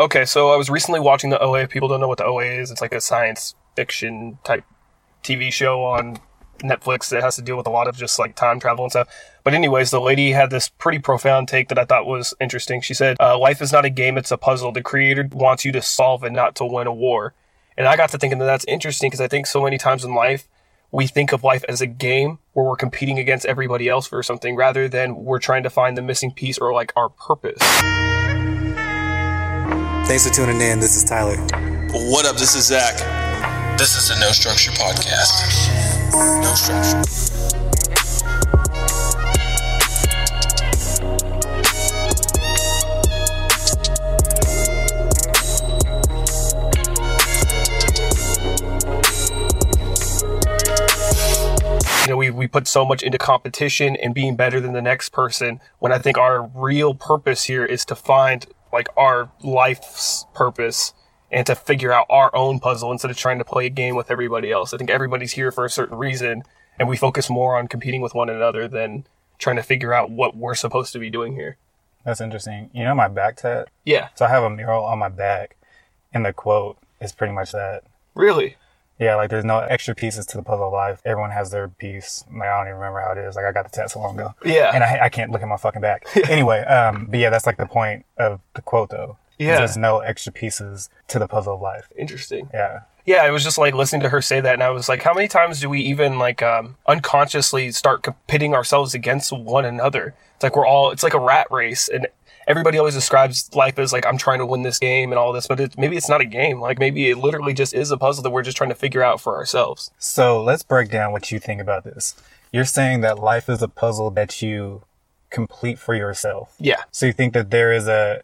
Okay, so I was recently watching the OA. If people don't know what the OA is, it's like a science fiction type TV show on Netflix that has to deal with a lot of just like time travel and stuff. But anyways, the lady had this pretty profound take that I thought was interesting. She said, uh, "Life is not a game; it's a puzzle. The creator wants you to solve it, not to win a war." And I got to thinking that that's interesting because I think so many times in life we think of life as a game where we're competing against everybody else for something rather than we're trying to find the missing piece or like our purpose. Thanks for tuning in. This is Tyler. What up? This is Zach. This is the No Structure Podcast. No Structure. you know, we, we put so much into competition and being better than the next person when I think our real purpose here is to find like our life's purpose and to figure out our own puzzle instead of trying to play a game with everybody else. I think everybody's here for a certain reason and we focus more on competing with one another than trying to figure out what we're supposed to be doing here. That's interesting. You know my back tat? Yeah, So I have a mural on my back, and the quote is pretty much that. really. Yeah, like there's no extra pieces to the puzzle of life. Everyone has their piece. Like I don't even remember how it is. Like I got the tat so long ago. Yeah. And I, I can't look at my fucking back. anyway, um, but yeah, that's like the point of the quote though. Yeah. There's no extra pieces to the puzzle of life. Interesting. Yeah. Yeah, I was just like listening to her say that, and I was like, how many times do we even like um, unconsciously start pitting ourselves against one another? It's like we're all, it's like a rat race, and everybody always describes life as like I'm trying to win this game and all this, but it, maybe it's not a game. Like maybe it literally just is a puzzle that we're just trying to figure out for ourselves. So let's break down what you think about this. You're saying that life is a puzzle that you complete for yourself. Yeah, So you think that there is a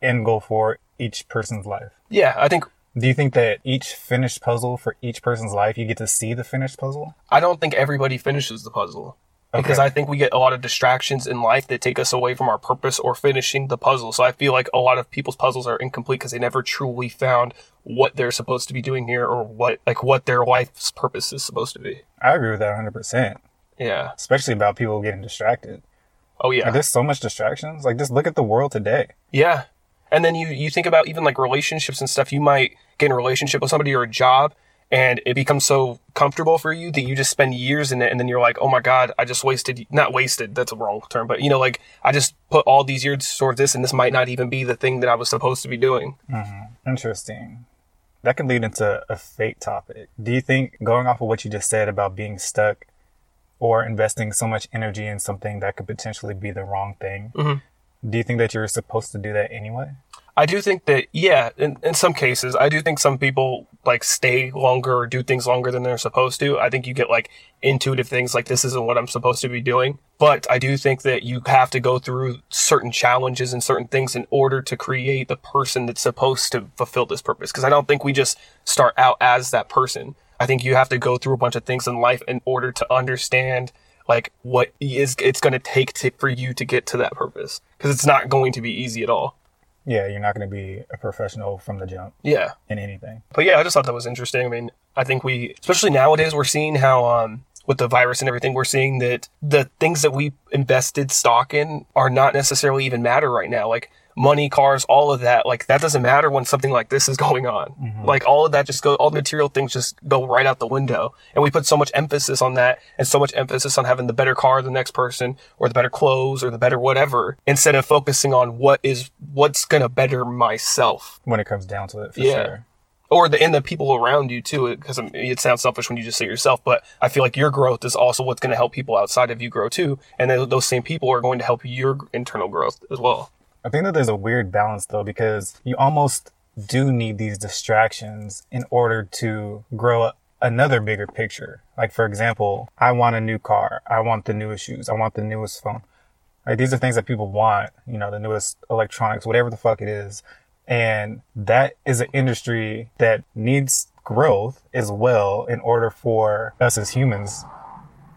end goal for each person's life. yeah. I think Do you think that each finished puzzle for each person's life, you get to see the finished puzzle? I don't think everybody finishes the puzzle. Because Okay. I think we get a lot of distractions in life that take us away from our purpose or finishing the puzzle. So I feel like a lot of people's puzzles are incomplete because they never truly found what they're supposed to be doing here or what like what their life's purpose is supposed to be. I agree with that 100%, Yeah. especially about people getting distracted. Oh yeah. Like, there's so much distractions. Like, just look at the world today. Yeah. And then you you think about even like relationships and stuff. You might get in a relationship with somebody or a job and it becomes so comfortable for you that you just spend years in it and then you're like, "Oh my god, I just wasted not wasted, that's a wrong term, but you know like I just put all these years towards this and this might not even be the thing that I was supposed to be doing." Mm-hmm. Interesting. That could lead into a fate topic. Do you think, going off of what you just said about being stuck or investing so much energy in something that could potentially be the wrong thing, mm-hmm. Do you think that you're supposed to do that anyway? I do think that, yeah, in, in some cases, I do think some people like stay longer or do things longer than they're supposed to. I think you get like intuitive things like this isn't what I'm supposed to be doing. But I do think that you have to go through certain challenges and certain things in order to create the person that's supposed to fulfill this purpose. Cause I don't think we just start out as that person. I think you have to go through a bunch of things in life in order to understand like what is it's going to take for you to get to that purpose. Cause it's not going to be easy at all. Yeah, you're not going to be a professional from the jump Yeah. in anything. But yeah, I just thought that was interesting. I mean, I think we, especially nowadays, we're seeing how, um, with the virus and everything, we're seeing that the things that we invested stock in are not necessarily even matter right now. Like money, cars, all of that, like that doesn't matter when something like this is going on. Mm-hmm. Like all of that just go, all the material things just go right out the window. And we put so much emphasis on that and so much emphasis on having the better car the next person or the better clothes or the better whatever instead of focusing on what is, what's going to better myself When it comes down to it, for Yeah. sure. or the and the people around you too because um, it sounds selfish when you just say yourself but i feel like your growth is also what's going to help people outside of you grow too and then those same people are going to help your internal growth as well I think that there's a weird balance though, because you almost do need these distractions in order to grow another bigger picture. Like, for example, I want a new car. I want the newest shoes. I want the newest phone. Like, these are things that people want, you know, the newest electronics, whatever the fuck it is. And that is an industry that needs growth as well in order for us as humans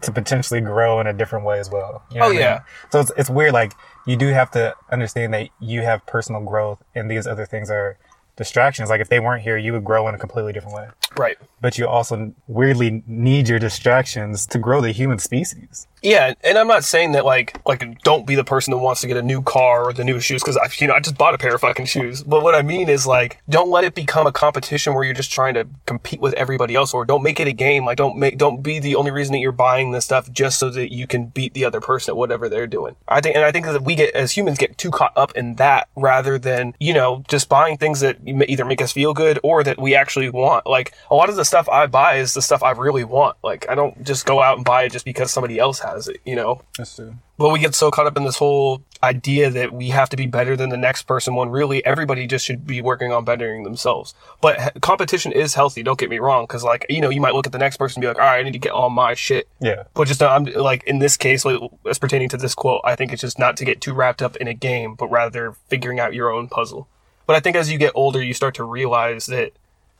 to potentially grow in a different way as well. You know Oh, what I mean? yeah. So it's, it's weird. Like you do have to understand that you have personal growth and these other things are distractions. Like if they weren't here, you would grow in a completely different way. Right. but you also weirdly need your distractions to grow the human species. Yeah, and I'm not saying that like like don't be the person that wants to get a new car or the new shoes because I you know I just bought a pair of fucking shoes. But what I mean is like don't let it become a competition where you're just trying to compete with everybody else, or don't make it a game. Like don't make don't be the only reason that you're buying this stuff just so that you can beat the other person at whatever they're doing. I think and I think that we get as humans get too caught up in that rather than you know just buying things that either make us feel good or that we actually want. Like a lot of the stuff I buy is the stuff I really want. Like I don't just go out and buy it just because somebody else has it. You know. That's true. But we get so caught up in this whole idea that we have to be better than the next person when really everybody just should be working on bettering themselves. But competition is healthy, don't get me wrong, because like, you know, you might look at the next person and be like, all right, I need to get all my shit. Yeah. But just, uh, I'm like, in this case, like, as pertaining to this quote, I think it's just not to get too wrapped up in a game, but rather figuring out your own puzzle. But I think as you get older, you start to realize that,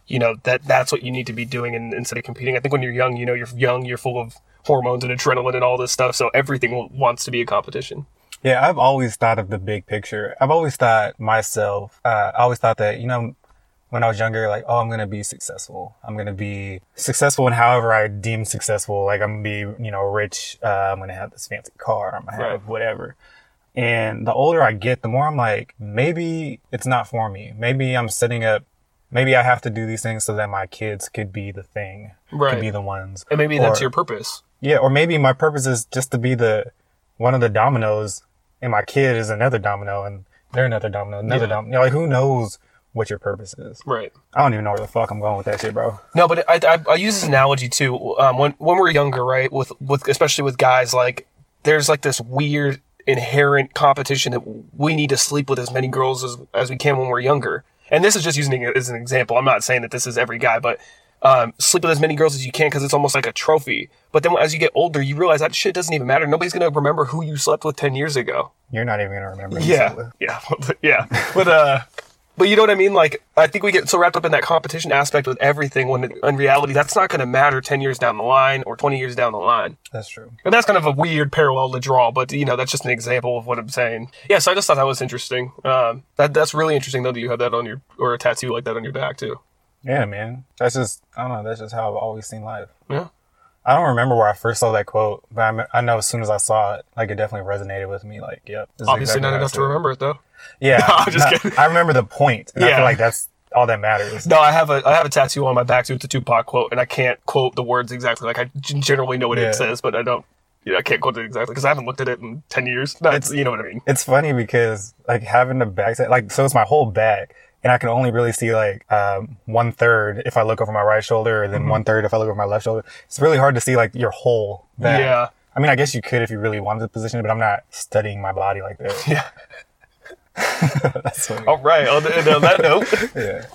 you know, that that's what you need to be doing in, instead of competing. I think when you're young, you know, you're young, you're full of hormones and adrenaline and all this stuff, so everything wants to be a competition. Yeah, I've always thought of the big picture. I've always thought myself, uh, I always thought that, you know, when I was younger, like, oh, I'm going to be successful. I'm going to be successful in however I deem successful. Like, I'm going to be, you know, rich. Uh, I'm going to have this fancy car. I'm going to have Right. whatever. And the older I get, the more I'm like, maybe it's not for me. Maybe I'm setting up, maybe I have to do these things so that my kids could be the thing, Right. could be the ones. And maybe that's your purpose. Yeah, or maybe my purpose is just to be the one of the dominoes, and my kid is another domino, and they're another domino, another Yeah. domino. Like who knows what your purpose is? Right. I don't even know where the fuck I'm going with that shit, bro. No, but I, I, I use this analogy too. Um, when when we're younger, right? With with especially with guys, like there's like this weird inherent competition that we need to sleep with as many girls as as we can when we're younger. And this is just using it as an example. I'm not saying that this is every guy, but um, sleep with as many girls as you can because it's almost like a trophy. But then as you get older, you realize that shit doesn't even matter. Nobody's gonna remember who you slept with ten years ago. You're not even gonna remember. Yeah, yeah, yeah. But uh, but you know what I mean? Like, I think we get so wrapped up in that competition aspect with everything when in reality that's not going to matter ten years down the line or twenty years down the line. that's true. And that's kind of a weird parallel to draw, but you know that's just an example of what I'm saying. Yeah, so I just thought that was interesting. Um, that that's really interesting though that you have that on your or a tattoo like that on your back too. Yeah, man. That's just I don't know. That's just how I've always seen life. Yeah. I don't remember where I first saw that quote, but I, me- I know as soon as I saw it, like it definitely resonated with me. Like, yep. Obviously exactly not enough to remember it though. Yeah, I'm just no, kidding. I remember the point, and I Yeah. feel like that's all that matters. No, I have a I have a tattoo on my back too. It's a Tupac quote, and I can't quote the words exactly. Like I generally know what Yeah. it says, but I don't. Yeah, I can't quote it exactly because I haven't looked at it in ten years. No, it's, you know what I mean. It's funny because like having the back like so it's my whole back, and I can only really see like um, one third if I look over my right shoulder, and then Mm-hmm. one third if I look over my left shoulder. It's really hard to see like your whole back. Yeah. I mean, I guess you could if you really wanted to position it, but I'm not studying my body like that. Yeah. All right. On, on that note, Yeah.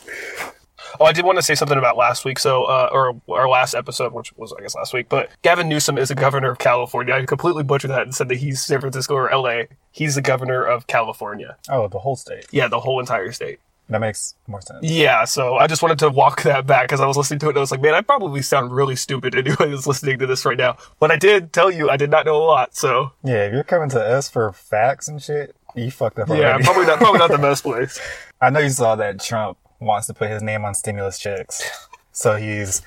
oh, I did want to say something about last week. So, uh, or our last episode, which was I guess last week. But Gavin Newsom is the governor of California. I completely butchered that and said that he's San Francisco or L.A. He's the governor of California. Oh, the whole state. Yeah, the whole entire state. That makes more sense. Yeah, so I just wanted to walk that back because I was listening to it and I was like, man, I probably sound really stupid to anyone who's listening to this right now. But I did tell you I did not know a lot, so Yeah, if you're coming to us for facts and shit, you fucked up yeah, already. probably not probably not the best place. I know you saw that Trump wants to put his name on stimulus checks. So he's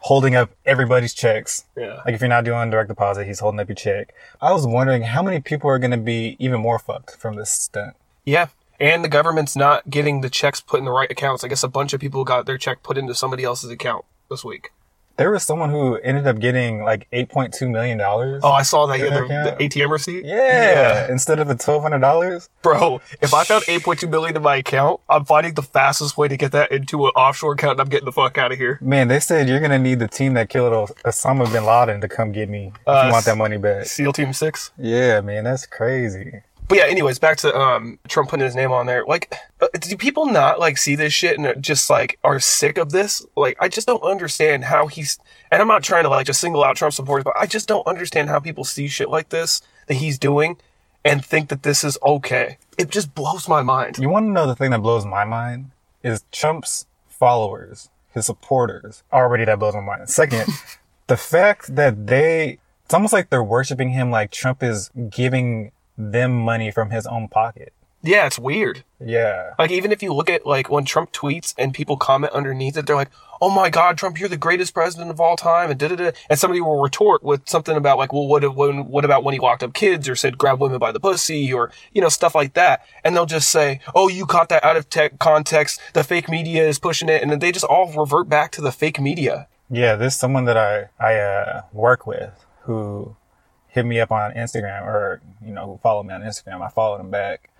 holding up everybody's checks. Yeah. Like if you're not doing direct deposit, he's holding up your check. I was wondering how many people are going to be even more fucked from this stunt. Yeah. And the government's not getting the checks put in the right accounts. I guess a bunch of people got their check put into somebody else's account this week. There was someone who ended up getting like $8.2 million. Oh, I saw that. Yeah, the, the ATM receipt. yeah, Instead of the $1,200. Bro, if I found 8.2 million in my account, I'm finding the fastest way to get that into an offshore account and I'm getting the fuck out of here. Man, they said you're going to need the team that killed Osama bin Laden to come get me if Uh, you want that money back. SEAL Team 6. Yeah, man, that's crazy. But yeah, anyways, back to um Trump putting his name on there. Like, uh, do people not like see this shit and just like are sick of this? Like, I just don't understand how he's. And I'm not trying to like just single out Trump supporters, but I just don't understand how people see shit like this that he's doing and think that this is okay. It just blows my mind. You want to know the thing that blows my mind is Trump's followers, his supporters. Already that blows my mind. Second, the fact that they, it's almost like they're worshiping him like Trump is giving them money from his own pocket. Yeah, it's weird. Yeah. Like even if you look at like when Trump tweets and people comment underneath it, they're like, "Oh my God, Trump, you're the greatest president of all time," and da da da. And somebody will retort with something about like, "Well, what when, what about when he locked up kids or said grab women by the pussy or you know stuff like that?" And they'll just say, "Oh, you caught that out of tech context. The fake media is pushing it," and then they just all revert back to the fake media. Yeah, there's someone that I I uh, work with who hit me up on Instagram or you know who followed me on Instagram. I followed him back,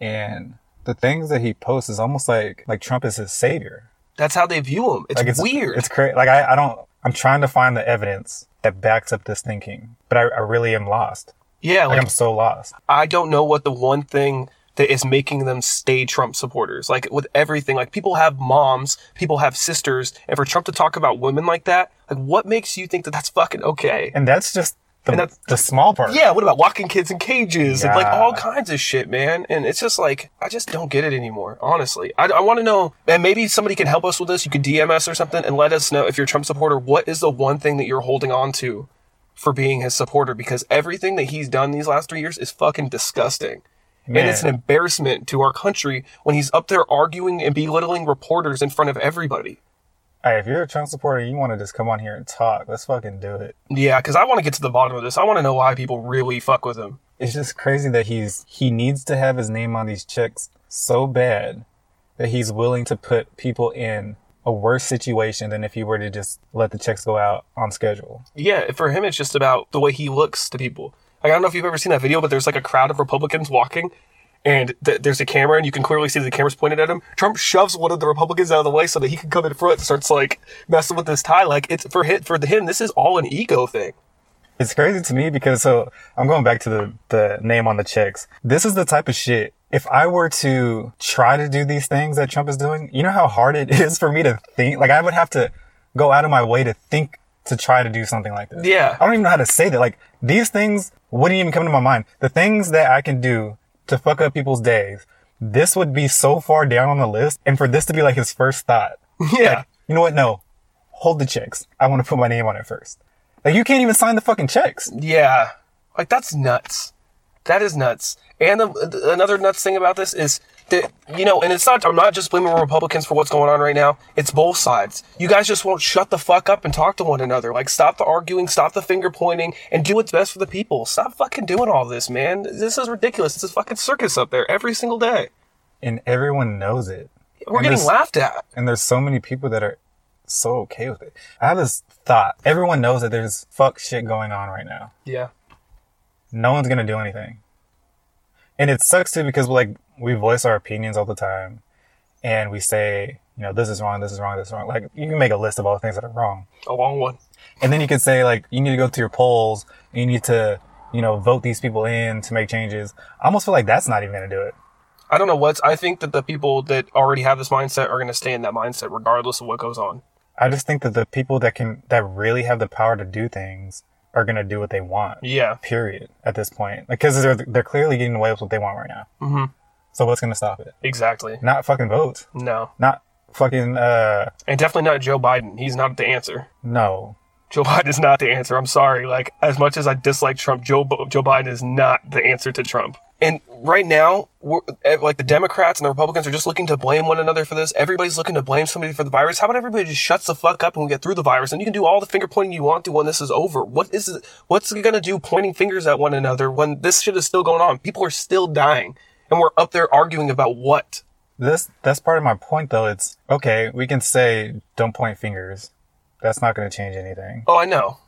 and the things that he posts is almost like like Trump is his savior. That's how they view him. It's, Like it's weird. It's crazy. Like I I don't. I'm trying to find the evidence that backs up this thinking, but I, I really am lost. yeah, Like like I'm so lost. I don't know what the one thing that is making them stay Trump supporters. Like with everything, like people have moms, people have sisters, and for Trump to talk about women like that, like what makes you think that that's fucking okay? And that's just the, And that's- the small part. Yeah, what about locking kids in cages and like all kinds of shit, man? And it's just like, I just don't get it anymore, honestly. I, I want to know, and maybe somebody can help us with this. You could DM us or something and let us know if you're a Trump supporter, what is the one thing that you're holding on to for being his supporter? Because everything that he's done these last three years is fucking disgusting. And it's an embarrassment to our country when he's up there arguing and belittling reporters in front of everybody. Hey, if you're a Trump supporter, you want to just come on here and talk. Let's fucking do it. Yeah, because I want to get to the bottom of this. I want to know why people really fuck with him. it's just crazy that he's he needs to have his name on these checks so bad that he's willing to put people in a worse situation than if he were to just let the checks go out on schedule. Yeah, for him, it's just about the way he looks to people. Like, I don't know if you've ever seen that video, but there's like a crowd of Republicans walking, and th- there's a camera, and you can clearly see the camera's pointed at him. Trump shoves one of the Republicans out of the way so that he can come in front and starts like messing with this tie. Like, it's for him, for him, this is all an ego thing. It's crazy to me because so I'm going back to the the name on the checks. This is the type of shit. If I were to try to do these things that Trump is doing, you know how hard it is for me to think. Like I would have to go out of my way to think to try to do something like this. Yeah. I don't even know how to say that. Like these things wouldn't even come to my mind. The things that I can do to fuck up people's days, this would be so far down on the list. And for this to be like his first thought, Yeah. you know what? No, hold the checks. I want to put my name on it first. Like you can't even sign the fucking checks. Yeah. Like, that's nuts. That is nuts. And the, another nuts thing about this is that, you know, and it's not, I'm not just blaming Republicans for what's going on right now. It's both sides. You guys just won't shut the fuck up and talk to one another. Like, stop the arguing, stop the finger pointing, and do what's best for the people. Stop fucking doing all this, man. This is ridiculous. It's a fucking circus up there every single day. And everyone knows it. We're And getting laughed at. And there's so many people that are so okay with it. I have this thought. Everyone knows that there's fuck shit going on right now. Yeah. No one's gonna do anything. And it sucks too because like we voice our opinions all the time and we say, you know, this is wrong, this is wrong, this is wrong. Like you can make a list of all the things that are wrong. A long one. And then you could say like you need to go to your polls, you need to, you know, vote these people in to make changes. I almost feel like that's not even gonna do it. I don't know what's, I think that the people that already have this mindset are going to stay in that mindset regardless of what goes on. I just think that the people that can that really have the power to do things are gonna do what they want. Yeah. Period. At this point, because they're they're clearly getting away with what they want right now. Mm-hmm. So what's gonna stop it? Exactly. Not fucking votes. No. Not fucking uh And definitely not Joe Biden. He's not the answer. no. Joe Biden is not the answer. I'm sorry. Like, as much as I dislike Trump, Joe, Joe Biden is not the answer to Trump. And right now, we're, eh, like the Democrats and the Republicans are just looking to blame one another for this. Everybody's looking to blame somebody for the virus. How about everybody just shuts the fuck up and we get through the virus and you can do all the finger pointing you want to when this is over? What is it? What's it gonna do pointing fingers at one another when this shit is still going on? People are still dying and we're up there arguing about what? This that's part of my point though. It's okay, we can say don't point fingers. That's not gonna change anything. Oh, I know.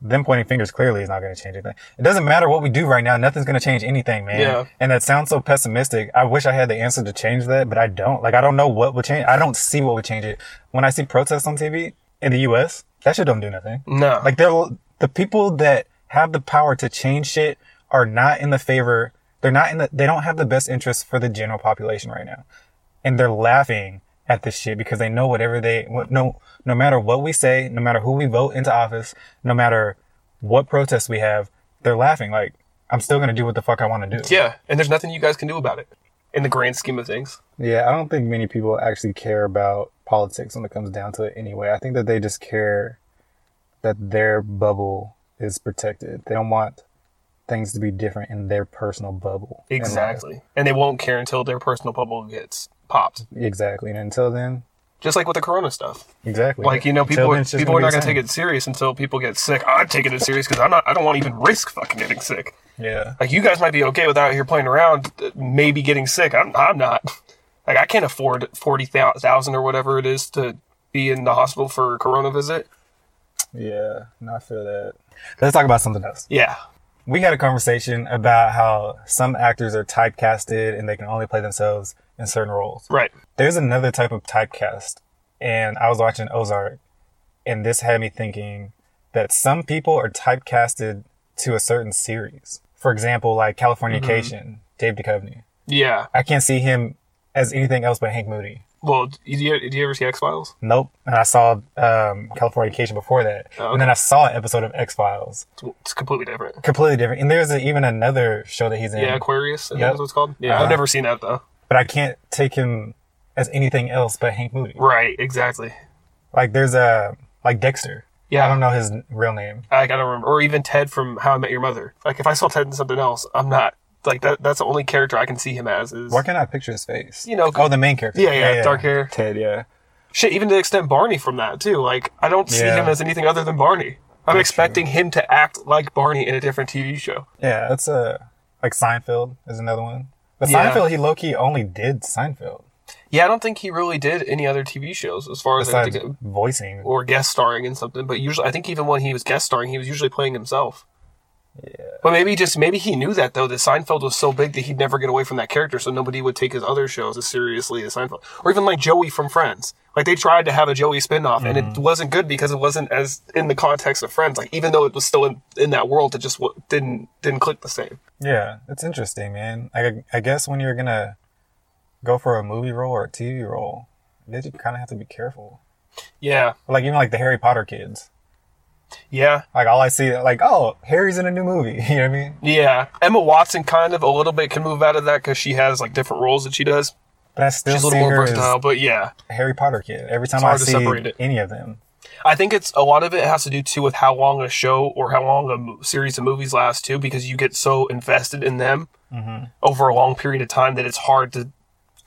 Them pointing fingers clearly is not gonna change anything. It doesn't matter what we do right now, nothing's gonna change anything, man. Yeah. And that sounds so pessimistic. I wish I had the answer to change that, but I don't. Like I don't know what would change I don't see what would change it. When I see protests on TV in the US, that shit don't do nothing. No. Like they're the people that have the power to change shit are not in the favor. They're not in the. They don't have the best interest for the general population right now, and they're laughing at this shit because they know whatever they no no matter what we say, no matter who we vote into office, no matter what protests we have, they're laughing. Like I'm still gonna do what the fuck I want to do. yeah. And there's nothing you guys can do about it in the grand scheme of things. Yeah, I don't think many people actually care about politics when it comes down to it anyway. I think that they just care that their bubble is protected. They don't want things to be different in their personal bubble. Exactly. And they won't care until their personal bubble gets popped. Exactly. And until then, Just like with the corona stuff. exactly. Like, you know, people are, people are not going to take it serious until people get sick. I'm taking it serious because I'm not, I don't want to even risk fucking getting sick. Yeah. Like, you guys might be okay without here playing around, uh, maybe getting sick. I'm, I'm not. Like, I can't afford 40,000 or whatever it is to be in the hospital for a corona visit. Yeah. No, I feel that. Let's talk about something else. Yeah. We had a conversation about how some actors are typecasted and they can only play themselves in certain roles. Right. There's another type of typecast, and I was watching Ozark, and this had me thinking that some people are typecasted to a certain series. For example, like Californication, mm-hmm. Dave Duchovny. Yeah. I can't see him as anything else but Hank Moody. Well, did you, did you ever see X Files? Nope. And I saw um, Californication before that, Oh, and then I saw an episode of X Files, It's completely different. completely different. And there's a, even another show that he's in. Yeah, Aquarius. I think that's what it's called. Yeah, Uh-huh. I've never seen that though. but I can't take him as anything else but Hank Moody. Right, exactly. Like there's a like Dexter. Yeah. I don't know his real name. I don't remember, or even Ted from How I Met Your Mother. Like, if I saw Ted in something else, I'm not like that. That's the only character I can see him as. Is Why can't I picture his face? You know, oh, the main character. Yeah, yeah, dark hair. Ted. Yeah, shit. Even to extend Barney from that too. Like, I don't see Yeah. him as anything other than Barney. I'm That's expecting him to act like Barney in a different TV show. yeah. That's a like Seinfeld is another one. But Yeah. Seinfeld, he low key only did Seinfeld. Yeah, I don't think he really did any other TV shows as far as I Besides think, voicing. or guest starring in something. But usually, I think even when he was guest starring, he was usually playing himself. Yeah. But maybe just maybe he knew that though that Seinfeld was so big that he'd never get away from that character, so nobody would take his other shows as seriously as Seinfeld, or even like Joey from Friends. Like they tried to have a Joey spinoff, and Mm-hmm. it wasn't good because it wasn't as in the context of Friends. Like even though it was still in, in that world, it just w- didn't didn't click the same. Yeah, it's interesting, man. I I guess when you're gonna go for a movie role or a TV role, you kind of have to be careful. Yeah, Like even like the Harry Potter kids. Yeah, Like all I see, like oh, Harry's in a new movie. You know what I mean? yeah. Emma Watson kind of a little bit can move out of that because she has like different roles that she does. But I still She's a little more versatile, but yeah. Harry Potter kid. Every time I see any of them. I think it's a lot of it has to do too with how long a show or how long a mo- series of movies lasts too, because you get so invested in them mm-hmm. over a long period of time that it's hard to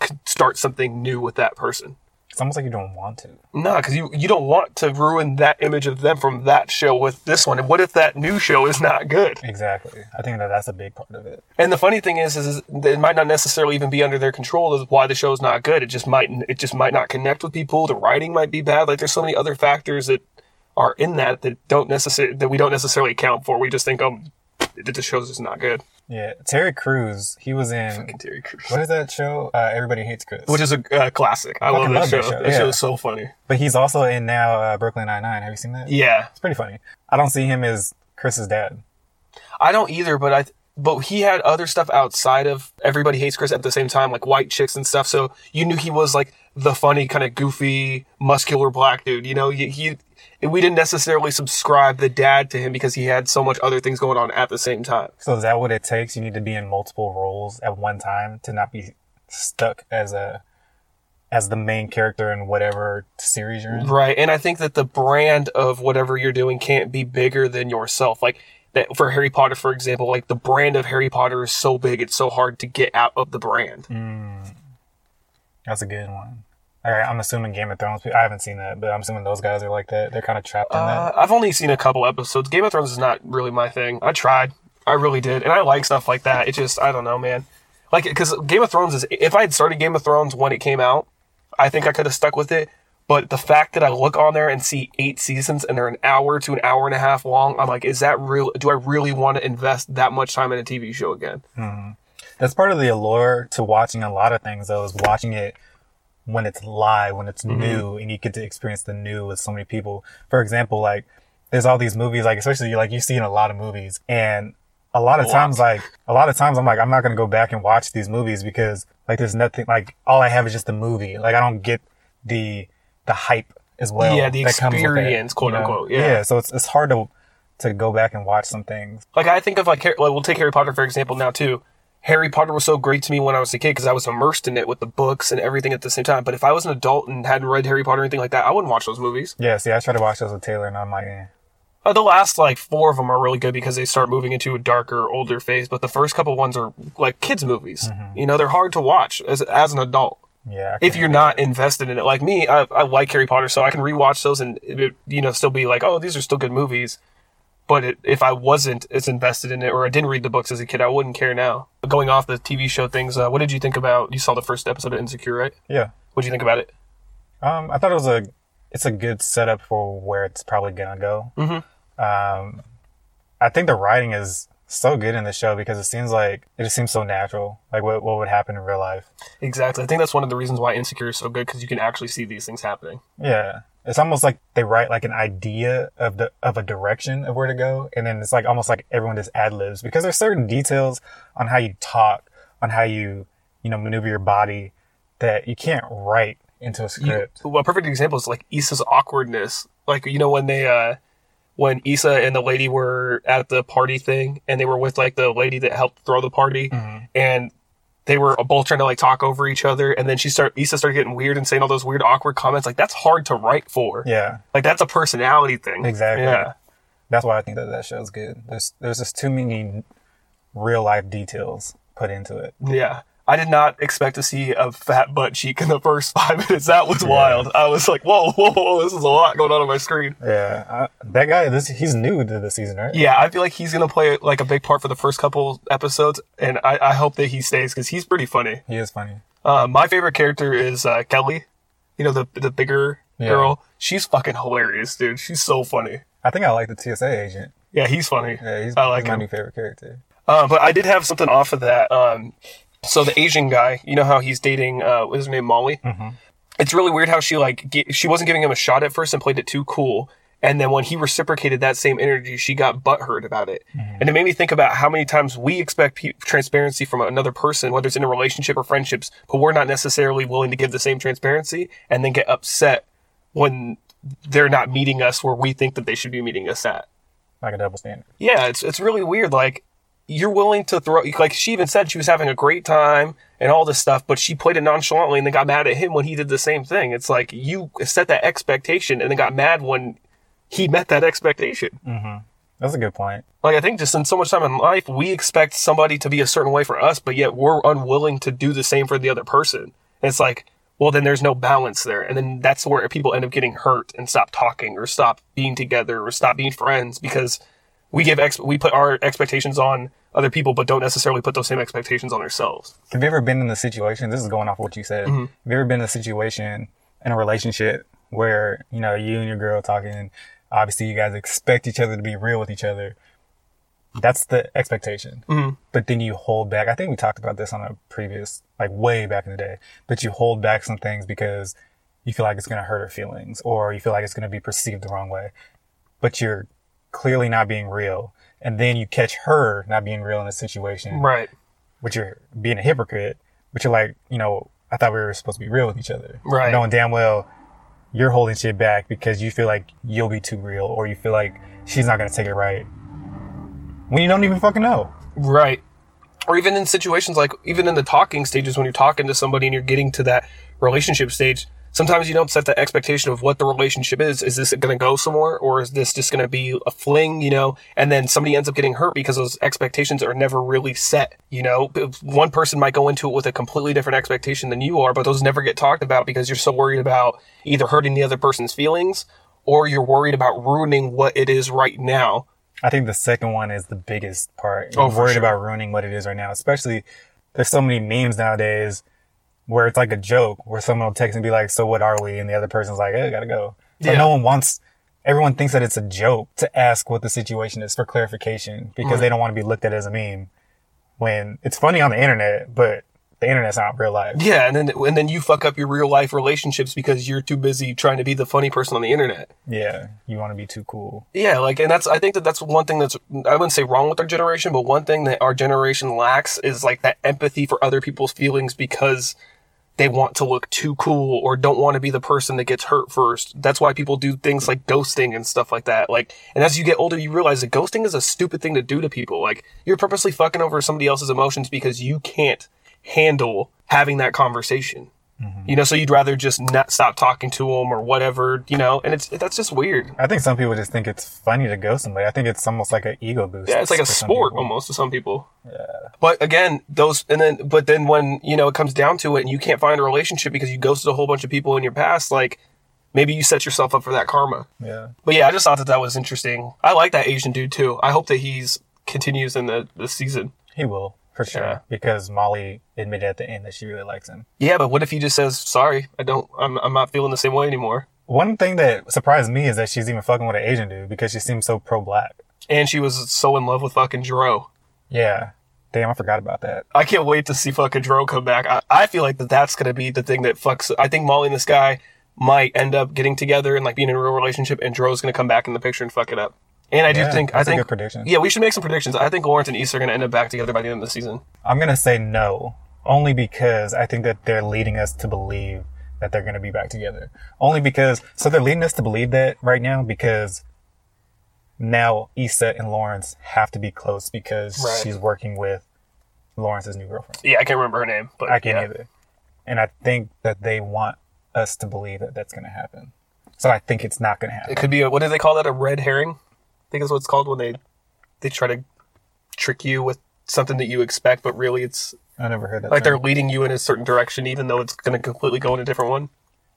c- start something new with that person. It's almost like you don't want to. No, because you you don't want to ruin that image of them from that show with this one. And what if that new show is not good? Exactly. I think that that's a big part of it. And the funny thing is, is, is it might not necessarily even be under their control of why the show is not good. It just might, it just might not connect with people. The writing might be bad. Like there's so many other factors that are in that that don't necessarily that we don't necessarily account for. We just think, oh, the the show's just not good. Yeah, Terry Crews. He was in Fucking Terry Crews. what is that show? Uh, Everybody Hates Chris. Which is a uh, classic. I love that love show. that show, That show is so funny. but he's also in now uh, Brooklyn Nine Nine. Have you seen that? Yeah, It's pretty funny. I don't see him as Chris's dad. I don't either, but I. But he had other stuff outside of Everybody Hates Chris at the same time, like White Chicks and stuff. So you knew he was like the funny, kind of goofy, muscular black dude. You know, he, he we didn't necessarily subscribe the dad to him because he had so much other things going on at the same time. So is that what it takes? You need to be in multiple roles at one time to not be stuck as a as the main character in whatever series you're in. Right. And I think that the brand of whatever you're doing can't be bigger than yourself. Like that for Harry Potter, for example, like the brand of Harry Potter is so big, it's so hard to get out of the brand. Hmm. That's a good one. All right, I'm assuming Game of Thrones. I haven't seen that, but I'm assuming those guys are like that. They're kind of trapped in Uh, that. I've only seen a couple episodes. Game of Thrones is not really my thing. I tried. I really did. And I like stuff like that. It just, I don't know, man. Like, because Game of Thrones is, if I had started Game of Thrones when it came out, I think I could have stuck with it. But the fact that I look on there and see eight seasons and they're an hour to an hour and a half long, I'm like, is that real? Do I really want to invest that much time in a TV show again? That's part of the allure to watching a lot of things, though, is watching it when it's live, when it's mm-hmm. new, and you get to experience the new with so many people. For example, like there's all these movies, like especially like you see in a lot of movies, and a lot of times, like a lot of times, I'm like, I'm not gonna go back and watch these movies because like there's nothing, like all I have is just the movie. Like I don't get the the hype as well. Yeah, the that comes with it, experience, quote you know? unquote, yeah. so it's it's hard to to go back and watch some things. Like I think of like, like we'll take Harry Potter for example now too. Harry Potter was so great to me when I was a kid because I was immersed in it with the books and everything at the same time. But if I was an adult and hadn't read Harry Potter or anything like that, I wouldn't watch those movies. Yeah, see, I try to watch those with Taylor, and I'm like, eh. Uh, the last like four of them are really good because they start moving into a darker, older phase. But the first couple ones are like kids movies. You know, they're hard to watch as as an adult Yeah. If you're not invested in it. Like me, I, I like Harry Potter, so I can rewatch those and it, you know still be like, oh, these are still good movies. But it, if I wasn't as invested in it, or I didn't read the books as a kid, I wouldn't care now. Going off the TV show things, uh, what did you think about? You saw the first episode of Insecure, right? Yeah. What did you think about it? Um, I thought it was a, it's a good setup for where it's probably gonna go. Mhm. Um, I think the writing is so good in the show because it seems like it just seems so natural, like what what would happen in real life. Exactly. I think that's one of the reasons why Insecure is so good because you can actually see these things happening. Yeah, it's almost like they write like an idea of the of a direction of where to go, and then it's like almost like everyone just ad libs because there's certain details on how you talk, on how you you know maneuver your body that you can't write into a You- script. well, a perfect example is like Issa's awkwardness. Like you know when they uh when Issa and the lady were at the party thing and they were with like the lady that helped throw the party Mm-hmm. and they were both trying to like talk over each other and then she start Issa started getting weird and saying all those weird awkward comments like that's hard to write for. yeah, Like that's a personality thing. Exactly. Yeah. that's why I think that that show's good. There's there's just too many real life details put into it. Yeah. I did not expect to see a fat butt cheek in the first five minutes. That was wild. I was like, whoa, whoa, whoa, this is a lot going on on my screen. Yeah, I, that guy. This he's new to the season, right? Yeah, I feel like he's gonna play like a big part for the first couple episodes, and I, I hope that he stays because he's pretty funny. He is funny. Uh, my favorite character is uh, Kelly, you know the the bigger Yeah. girl. She's fucking hilarious, dude. She's so funny. I think I like the TSA agent. Yeah, he's funny. Yeah, he's, I like he's my him. new favorite character. Uh, but I did have something off of that. Um, so the Asian guy, you know how he's dating, uh, what is her name, Molly? Mm-hmm. It's really weird how she like gi- she wasn't giving him a shot at first and played it too cool, and then when he reciprocated that same energy, she got butthurt about it, and it made me think about how many times we expect pe- transparency from another person, whether it's in a relationship or friendships, but we're not necessarily willing to give the same transparency, and then get upset when they're not meeting us where we think that they should be meeting us at. Like a double standard. Yeah, it's it's really weird. Like you're willing to throw like she even said she was having a great time and all this stuff, but she played it nonchalantly and then got mad at him when he did the same thing. It's like you set that expectation and then got mad when he met that expectation. Mm-hmm. That's a good point. Like I think just in so much time in life, we expect somebody to be a certain way for us, but yet we're unwilling to do the same for the other person. And it's like, well, then there's no balance there, and then that's where people end up getting hurt and stop talking or stop being together or stop being friends because we give ex- we put our expectations on other people, but don't necessarily put those same expectations on ourselves. Have you ever been in a situation? This is going off what you said. Mm-hmm. Have you ever been in a situation in a relationship where you know you and your girl talking? Obviously, you guys expect each other to be real with each other. That's the expectation. Mm-hmm. But then you hold back. I think we talked about this on a previous, like way back in the day. But you hold back some things because you feel like it's going to hurt her feelings, or you feel like it's going to be perceived the wrong way. But you're clearly not being real, and then you catch her not being real in a situation Right. but you're being a hypocrite, but you're like, you know, I thought we were supposed to be real with each other. Right. Knowing damn well you're holding shit back because you feel like you'll be too real or you feel like she's not going to take it right. When you don't even fucking know. Right. Or even in situations like, even in the talking stages, when you're talking to somebody and you're getting to that relationship stage, sometimes you don't set the expectation of what the relationship is. Is this going to go somewhere or is this just going to be a fling, you know? And then somebody ends up getting hurt because those expectations are never really set, you know? One person might go into it with a completely different expectation than you are, but those never get talked about because you're so worried about either hurting the other person's feelings or you're worried about ruining what it is right now. I think the second one is the biggest part. Oh, You're for worried sure. about ruining what it is right now. Especially there's so many memes nowadays where it's like a joke where someone will text and be like, so what are we? And the other person's like, hey, gotta go. So Yeah. no one wants, everyone thinks that it's a joke to ask what the situation is for clarification because they don't want to be looked at as a meme when it's funny on the internet, but the internet's not real life. Yeah, and then and then you fuck up your real life relationships because you're too busy trying to be the funny person on the internet. Yeah. You want to be too cool. Yeah, like, and that's I think that that's one thing that's I wouldn't say wrong with our generation, but one thing that our generation lacks is like that empathy for other people's feelings because they want to look too cool or don't want to be the person that gets hurt first. That's why people do things like ghosting and stuff like that. Like, and as you get older, you realize that ghosting is a stupid thing to do to people. Like, you're purposely fucking over somebody else's emotions because you can't handle having that conversation. Mm-hmm. You know, so you'd rather just not stop talking to them or whatever, you know, and it's that's just weird. I think some people just think it's funny to ghost somebody. I think it's almost like an ego boost. Yeah, it's like a sport almost to some people. Yeah. But again, those and then but then when, you know, it comes down to it and you can't find a relationship because you ghosted a whole bunch of people in your past, like maybe you set yourself up for that karma. Yeah. But yeah, I just thought that that was interesting. I like that Asian dude too. I hope that he's continues in the, the season. He will, for sure. Yeah. Because Molly admitted at the end that she really likes him. Yeah, but what if he just says, sorry, I don't, I'm, I'm not feeling the same way anymore. One thing that surprised me is that she's even fucking with an Asian dude because she seems so pro black. And she was so in love with fucking Dro. Yeah. Damn, I forgot about that. I can't wait to see fucking Dro come back. I, I feel like that that's going to be the thing that fucks. I think Molly and this guy might end up getting together and like being in a real relationship, and Dro's going to come back in the picture and fuck it up. And I do Yeah, think I think prediction. Yeah, we should make some predictions. I think Lawrence and Issa are going to end up back together by the end of the season. I'm going to say no, only because I think that they're leading us to believe that they're going to be back together. Only because, so they're leading us to believe that right now because now Issa and Lawrence have to be close because Right. she's working with Lawrence's new girlfriend. Yeah, I can't remember her name, but I can't yeah. either. And I think that they want us to believe that that's going to happen. So I think it's not going to happen. It could be a, what do they call that? A red herring? I think that's what it's called when they they try to trick you with something that you expect, but really it's I never heard that. like they're leading you in a certain direction, even though it's going to completely go in a different one.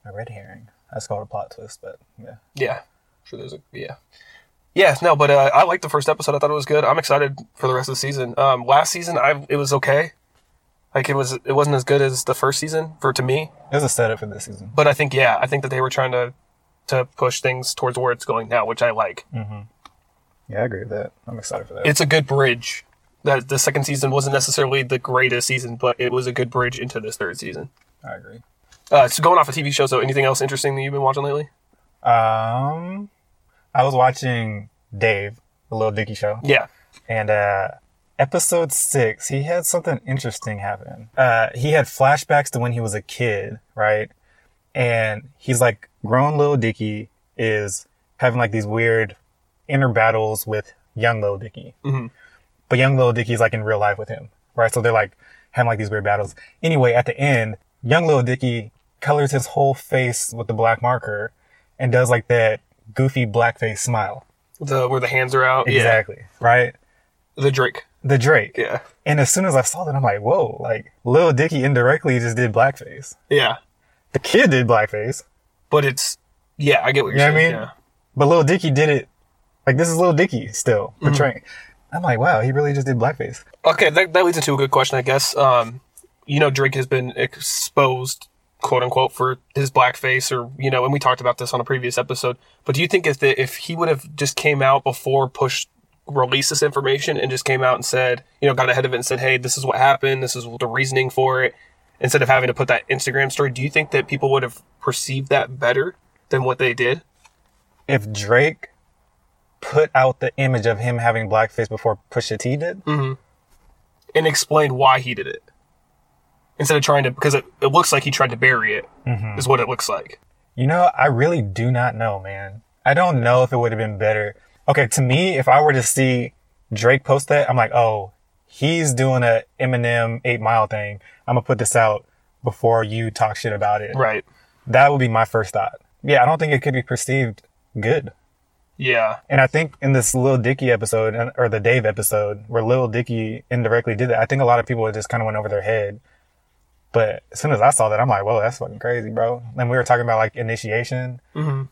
a red herring. That's called a plot twist, but yeah. Yeah, sure. There's a yeah, yeah. No, but uh, I liked the first episode. I thought it was good. I'm excited for the rest of the season. Um, last season, I it was okay. Like it was, it wasn't as good as the first season for to me. It was a setup for this season. But I think yeah, I think that they were trying to to push things towards where it's going now, which I like. Yeah, I agree with that. I'm excited for that. It's a good bridge. That the second season wasn't necessarily the greatest season, but it was a good bridge into this third season. I agree. Uh, so going off of TV shows, so anything else interesting that you've been watching lately? Um, I was watching Dave, the Little Dicky show, Yeah. and uh, episode six, he had something interesting happen. Uh, he had flashbacks to when he was a kid, right? And he's like, grown Little Dicky is having like these weird inner battles with young Little Dicky. Mhm. But young Little Dicky's like in real life with him, right? So they're like having like these weird battles. Anyway, at the end, young Little Dicky colors his whole face with the black marker and does like that goofy blackface smile. The where the hands are out. Exactly. Right? The Drake. The Drake. Yeah. And as soon as I saw that, I'm like, whoa, like Lil Dicky indirectly just did blackface. Yeah. The kid did blackface, But it's yeah, I get what you're You know what I mean? Yeah. but Lil Dicky did it. Like this is Little Dicky still Mm-hmm. I'm like, wow, he really just did blackface. Okay, that, that leads into a good question, I guess. Um, you know, Drake has been exposed, quote unquote, for his blackface, or you know, and we talked about this on a previous episode. But do you think if the, if he would have just came out before push released this information and just came out and said, you know, got ahead of it and said, hey, this is what happened, this is the reasoning for it, instead of having to put that Instagram story, do you think that people would have perceived that better than what they did? If Drake put out the image of him having blackface before Pusha T did, mm-hmm. and explained why he did it instead of trying to because it, it looks like he tried to bury it mm-hmm. is what it looks like You know, I really do not know, man. I don't know if it would have been better. Okay, to me, if I were to see Drake post that, I'm like, oh, he's doing a Eminem Eight Mile thing. I'm gonna put this out before you talk shit about it. right That would be my first thought. Yeah, I don't think it could be perceived good. Yeah And I think in this Lil Dicky episode, or the Dave episode, where Lil Dicky indirectly did that, I think a lot of people just kind of went over their head. But as soon as I saw that, I'm like, whoa, that's fucking crazy, bro. And we were talking about like initiation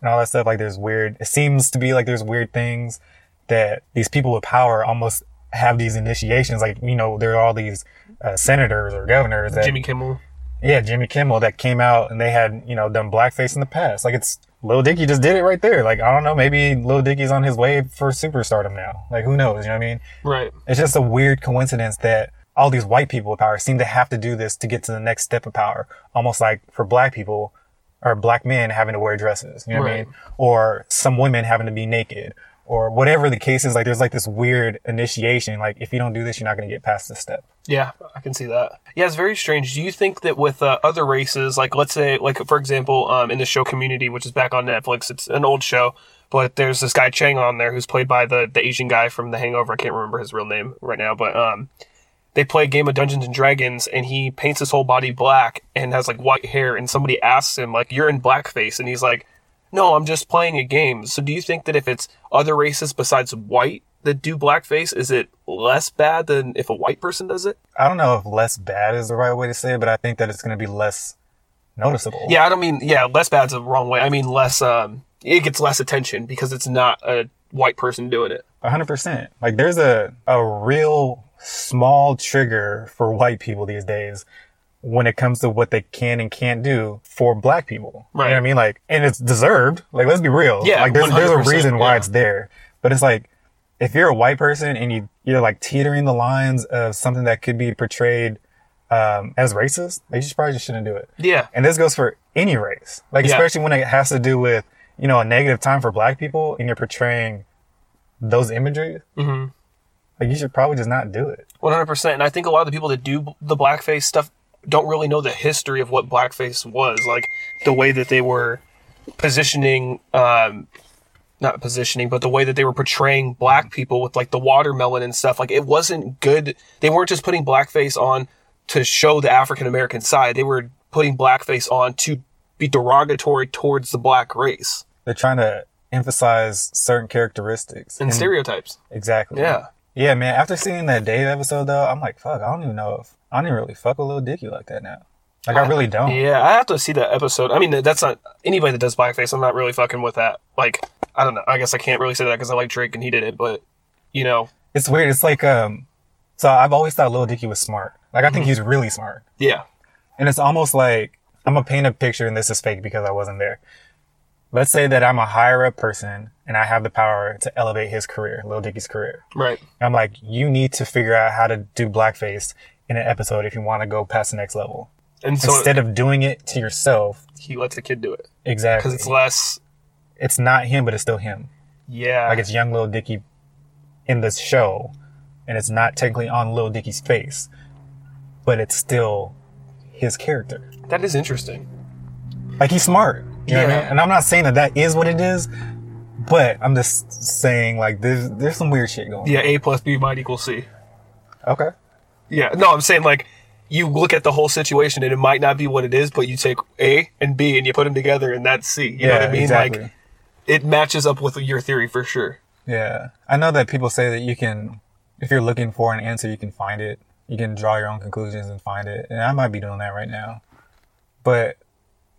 and all that stuff. Like there's weird, it seems to be like there's weird things that these people with power almost have these initiations. Like, you know, there are all these uh, senators or governors that jimmy kimmel yeah, Jimmy Kimmel that came out and they had, you know, done blackface in the past. Like it's Lil Dicky just did it right there. Like I don't know, maybe Lil Dicky's on his way for superstardom now. Like who knows? You know what I mean? right It's just a weird coincidence that all these white people with power seem to have to do this to get to the next step of power. Almost like for black people or black men having to wear dresses. You know what I mean? Or some women having to be naked. Or whatever the case is, like there's like this weird initiation. Like if you don't do this, you're not going to get past this step. yeah i can see that yeah it's very strange do you think that with uh, other races like let's say like for example um, in the show community which is back on netflix it's an old show but there's this guy chang on there who's played by the, the asian guy from the hangover i can't remember his real name right now but um they play a game of Dungeons and Dragons and he paints his whole body black and has like white hair and somebody asks him like you're in blackface and he's like no I'm just playing a game. So do you think that if it's other races besides white that do blackface is it less bad than if a white person does it? I don't know if less bad is the right way to say it, but I think that it's going to be less noticeable. yeah I don't mean yeah less bad's the wrong way. I mean less um it gets less attention because it's not a white person doing it. A hundred percent. Like there's a, a real small trigger for white people these days when it comes to what they can and can't do for black people. You Right. know what I mean? Like, and it's deserved. Like, let's be real. Yeah, Like there's, there's a reason why yeah. it's there. But it's like, if you're a white person and you, you're like teetering the lines of something that could be portrayed, um, as racist, like you probably just shouldn't do it. yeah And this goes for any race. Like, Yeah. especially when it has to do with, you know, a negative time for black people and you're portraying those imagery. mm-hmm. Like, you should probably just not do it. One hundred percent, and I think a lot of the people that do the blackface stuff don't really know the history of what blackface was, like the way that they were positioning, um, not positioning, but the way that they were portraying black people with like the watermelon and stuff. Like it wasn't good. They weren't just putting blackface on to show the African American side. They were putting blackface on to be derogatory towards the black race They're trying to emphasize certain characteristics. and stereotypes. Exactly. Yeah. Yeah, man. After seeing that Dave episode, though, I'm like, fuck, I don't even know if, I don't really fuck with Lil Dicky like that now. Like, I really don't. Yeah, I have to see that episode. I mean, that's not anybody that does blackface. I'm not really fucking with that. Like, I don't know. I guess I can't really say that because I like Drake and he did it. But you know, It's weird. It's like, um, so I've always thought Lil Dicky was smart. Like, I think he's really smart. yeah, And it's almost like I'm gonna paint a picture, and this is fake because I wasn't there. Let's say that I'm a higher up person and I have the power to elevate his career, Lil Dicky's career. right. I'm like, you need to figure out how to do blackface in an episode if you want to go past the next level. And so Instead of doing it to yourself, he lets a kid do it exactly. because it's less. it's not him, but it's still him. Yeah, Like it's young little Dicky in this show, and it's not technically on little Dicky's face, but it's still his character. that is interesting. Like he's smart. You know what I Yeah. mean? And I'm not saying that that is what it is, but I'm just saying like there's there's some weird shit going. Yeah, A plus B might equal C. Okay. Yeah, no, I'm saying like you look at the whole situation and it might not be what it is, but you take A and B and you put them together and that's C. You know what I mean? exactly. Like it matches up with your theory for sure. Yeah. I know that people say that you can, if you're looking for an answer, you can find it. You can draw your own conclusions and find it. And I might be doing that right now. But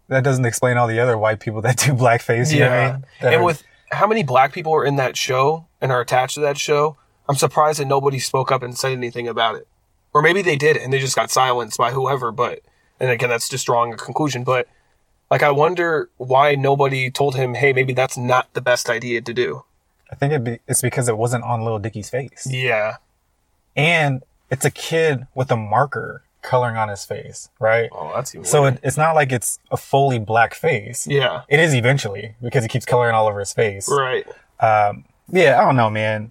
that doesn't explain all the other white people that do blackface. You know what I mean? That and are- with how many black people are in that show and are attached to that show, I'm surprised that nobody spoke up and said anything about it. Or maybe they did and they just got silenced by whoever, but and again that's just drawing a conclusion, but like I wonder why nobody told him, "Hey, maybe that's not the best idea to do." I think it be, it's because it wasn't on Little Dicky's face. Yeah. And it's a kid with a marker coloring on his face, right? Oh, that's even So it, it's not like it's a fully black face. Yeah. It is eventually because he keeps coloring all over his face. Right. Um, yeah, I don't know, man.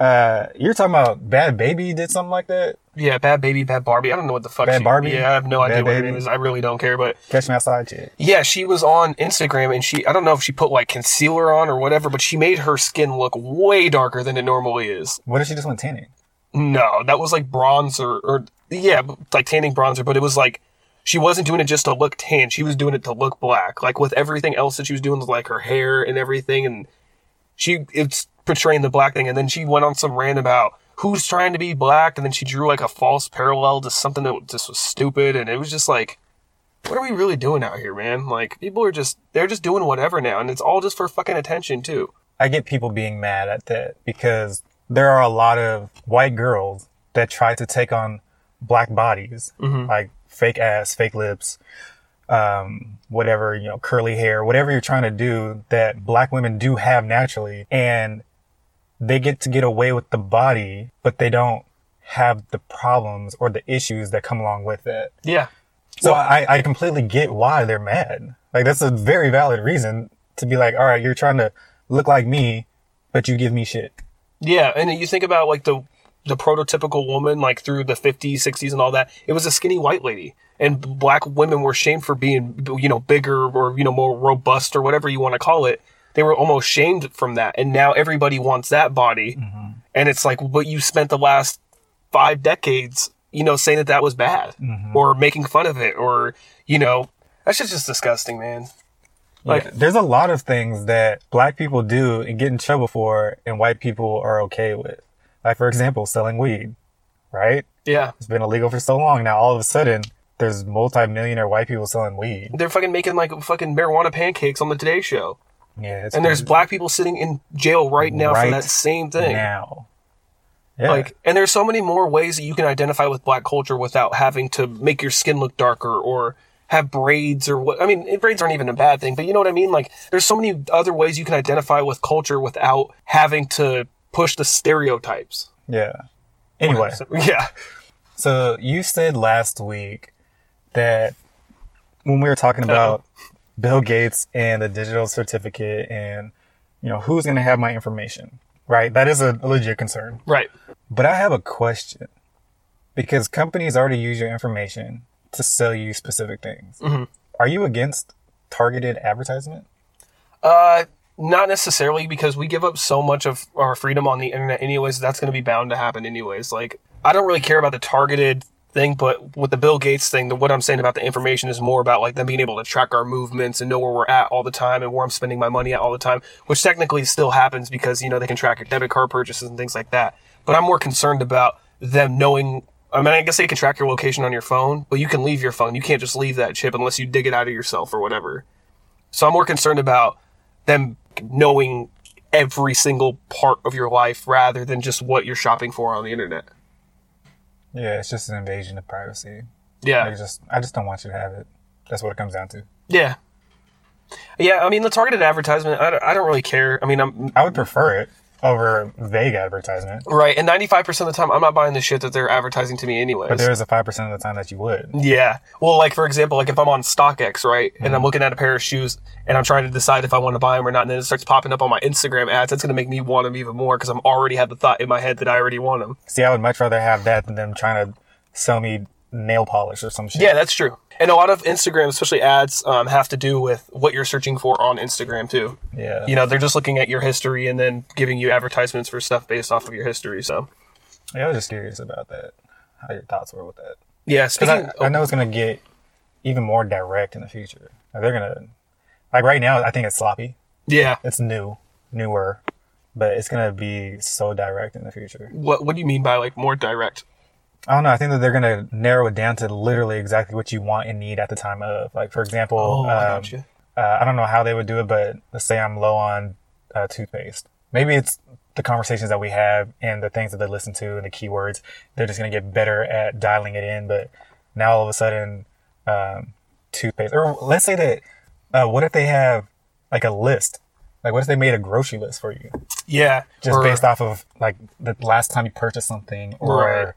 Uh, you're talking about Bad Baby did something like that? Yeah, bad baby, bad Barbie. I don't know what the fuck. Bad she, Barbie? Yeah, I have no idea Bad what her name is. I really don't care, but Catch me outside, chick. yeah, she was on Instagram and she I don't know if she put like concealer on or whatever, but she made her skin look way darker than it normally is. What if she just went tanning? No, that was like bronzer or yeah, like tanning bronzer, but it was like she wasn't doing it just to look tan. She was doing it to look black. Like with everything else that she was doing, like her hair and everything, and she it's portraying the black thing. And then she went on some rant about who's trying to be black, and then she drew like a false parallel to something that just was stupid, and it was just like. What are we really doing out here, man? Like, people are just, they're just doing whatever now, and it's all just for fucking attention, too. I get people being mad at that because there are a lot of white girls that try to take on black bodies, like fake ass, fake lips, um, whatever, you know, curly hair, whatever you're trying to do that black women do have naturally. And they get to get away with the body, but they don't have the problems or the issues that come along with it. Yeah. So I, I completely get why they're mad. Like that's a very valid reason to be like, all right, you're trying to look like me, but you give me shit. Yeah, and you think about like the the prototypical woman, like through the 50s, 60s, and all that. It was a skinny white lady, and black women were shamed for being, you know, bigger or you know more robust or whatever you want to call it. They were almost shamed from that, and now everybody wants that body. Mm-hmm. And it's like, but you spent the last five decades you know, saying that that was bad mm-hmm. or making fun of it or, you know, that's just, just disgusting, man. Like, Yeah, there's a lot of things that black people do and get in trouble for and white people are okay with. Like, for example, selling weed, right? yeah, It's been illegal for so long. Now, all of a sudden, there's multi-millionaire white people selling weed. they're fucking making like fucking marijuana pancakes on the Today Show. Yeah. It's And there's black people sitting in jail right now for that same thing. now. Yeah. Like, and there's so many more ways that you can identify with black culture without having to make your skin look darker or have braids or what. I mean, braids aren't even a bad thing, but you know what I mean? Like, there's so many other ways you can identify with culture without having to push the stereotypes. yeah. Anyway, So, yeah. so you said last week that when we were talking uh-huh. about Bill Gates and the digital certificate and, you know, who's going to have my information, right? That is a legit concern. Right. But I have a question because companies already use your information to sell you specific things. Are you against targeted advertisement? Uh, not necessarily because we give up so much of our freedom on the internet anyways. That's going to be bound to happen anyways. Like, I don't really care about the targeted thing, but with the Bill Gates thing, the, what I'm saying about the information is more about like them being able to track our movements and know where we're at all the time and where I'm spending my money at all the time, which technically still happens because, you know, they can track your debit card purchases and things like that. But I'm more concerned about them knowing I mean, I guess they can track your location on your phone, but you can leave your phone. You can't just leave that chip unless you dig it out of yourself or whatever. So I'm more concerned about them knowing every single part of your life rather than just what you're shopping for on the internet. Yeah, it's just an invasion of privacy. I Yeah. just, I just don't want you to have it. That's what it comes down to. Yeah. Yeah, I mean, the targeted advertisement, I don't, I don't really care. I mean, I'm I would prefer it over vague advertisement, right. And 95% of the time, I'm not buying the shit that they're advertising to me anyway. but there is a five percent of the time that you would. Yeah. Well, like for example, like if I'm on StockX, right, and I'm mm-hmm. looking at a pair of shoes and I'm trying to decide if I want to buy them or not, and then it starts popping up on my Instagram ads, that's going to make me want them even more because I'm already had the thought in my head that I already want them. See, I would much rather have that than them trying to sell me nail polish or some shit. Yeah, that's true. And a lot of Instagram, especially ads, um, have to do with what you're searching for on Instagram too. yeah. You know, they're just looking at your history and then giving you advertisements for stuff based off of your history. So, Yeah, I was just curious about that. How your thoughts were with that? yeah. Because Speaking, I, I know it's gonna get even more direct in the future. Like, they're gonna, like right now, I think it's sloppy. yeah. It's new, newer, but it's gonna be so direct in the future. What What do you mean by like more direct? I don't know. I think that they're gonna narrow it down to literally exactly what you want and need at the time of. Like, for example, Oh, I um, gotcha. uh, I don't know how they would do it, but let's say I'm low on uh, toothpaste. Maybe it's the conversations that we have and the things that they listen to and the keywords. They're just going to get better at dialing it in. But now all of a sudden, um, toothpaste, or let's say that, uh, what if they have like a list? Like, what if they made a grocery list for you Yeah. just or, based off of like the last time you purchased something or,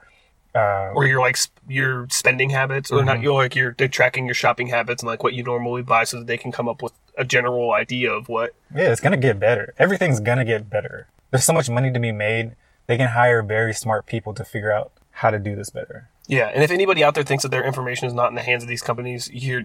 uh, or your like sp- your spending habits, or Mm-hmm. not your like your they're tracking your shopping habits and like what you normally buy, so that they can come up with a general idea of what. Yeah, it's gonna get better. Everything's gonna get better. There's so much money to be made. They can hire very smart people to figure out how to do this better. Yeah, and if anybody out there thinks that their information is not in the hands of these companies, you're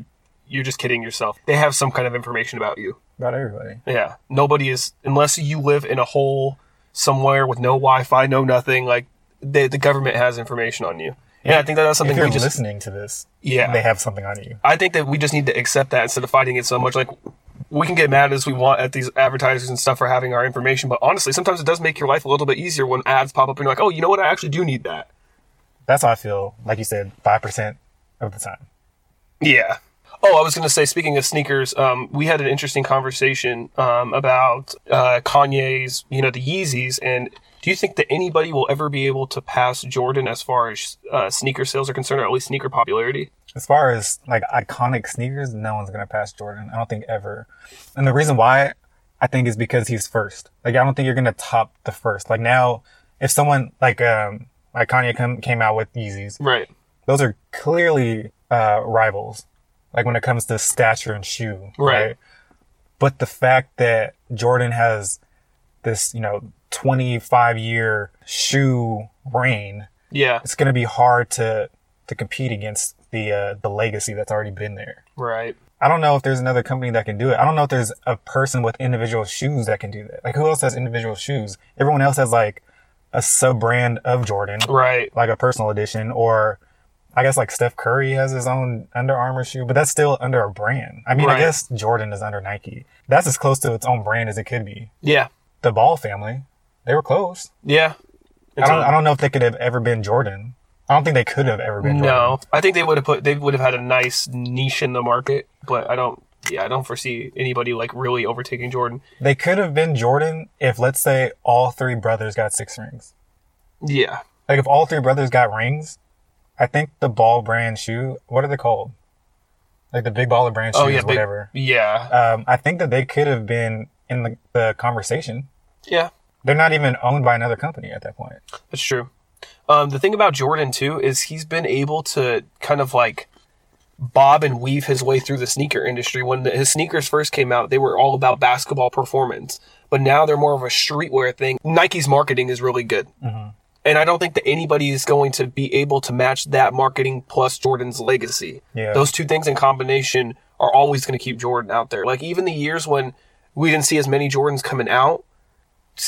you're just kidding yourself. They have some kind of information about you. About everybody. Yeah, nobody is unless you live in a hole somewhere with no Wi-Fi, no nothing. Like the the government has information on you. And I think that that's something If you're we just listening to this, Yeah. they have something on you. I think that we just need to accept that instead of fighting it so much. Like we can get mad as we want at these advertisers and stuff for having our information, but honestly, sometimes it does make your life a little bit easier when ads pop up and you're like, oh, you know what? I actually do need that. That's how I feel. Like you said, five percent of the time. Yeah. Oh, I was going to say, speaking of sneakers, um, we had an interesting conversation um, about uh, Kanye's, you know, the Yeezys. And do you think that anybody will ever be able to pass Jordan as far as uh, sneaker sales are concerned, or at least sneaker popularity? As far as like iconic sneakers, no one's gonna pass Jordan. I don't think ever. And the reason why I think is because he's first. Like I don't think you're gonna top the first. Like now, if someone like um like Kanye come, came out with Yeezys, Right. those are clearly uh, rivals. Like when it comes to stature and shoe, Right. But the fact that Jordan has this, you know, 25 year shoe reign, Yeah. it's going to be hard to to compete against the uh, the legacy that's already been there. Right. I don't know if there's another company that can do it. I don't know if there's a person with individual shoes that can do that. Like who else has individual shoes? Everyone else has like a sub brand of Jordan, Right. like a personal edition, or I guess like Steph Curry has his own Under Armour shoe, but that's still under a brand. I mean, I guess Jordan is under Nike. That's as close to its own brand as it could be. Yeah. The Ball family, they were close. Yeah. I don't, I don't know if they could have ever been Jordan. I don't think they could have ever been Jordan. No, I think they would have put they would have had a nice niche in the market, but I don't. Yeah, I don't foresee anybody like really overtaking Jordan. They could have been Jordan if, let's say, all three brothers got six rings. Yeah, Like if all three brothers got rings, I think the Ball brand shoe, what are they called? Like the Big Baller brand shoes, oh yeah, big- whatever. yeah, Um, I think that they could have been in the, the conversation. yeah. They're not even owned by another company at that point. That's true. Um, the thing about Jordan too is he's been able to kind of like bob and weave his way through the sneaker industry. When the, his sneakers first came out, they were all about basketball performance, but now they're more of a streetwear thing. Nike's marketing is really good. And I don't think that anybody is going to be able to match that marketing plus Jordan's legacy. Yeah. Those two things in combination are always going to keep Jordan out there. Like even the years when we didn't see as many Jordans coming out,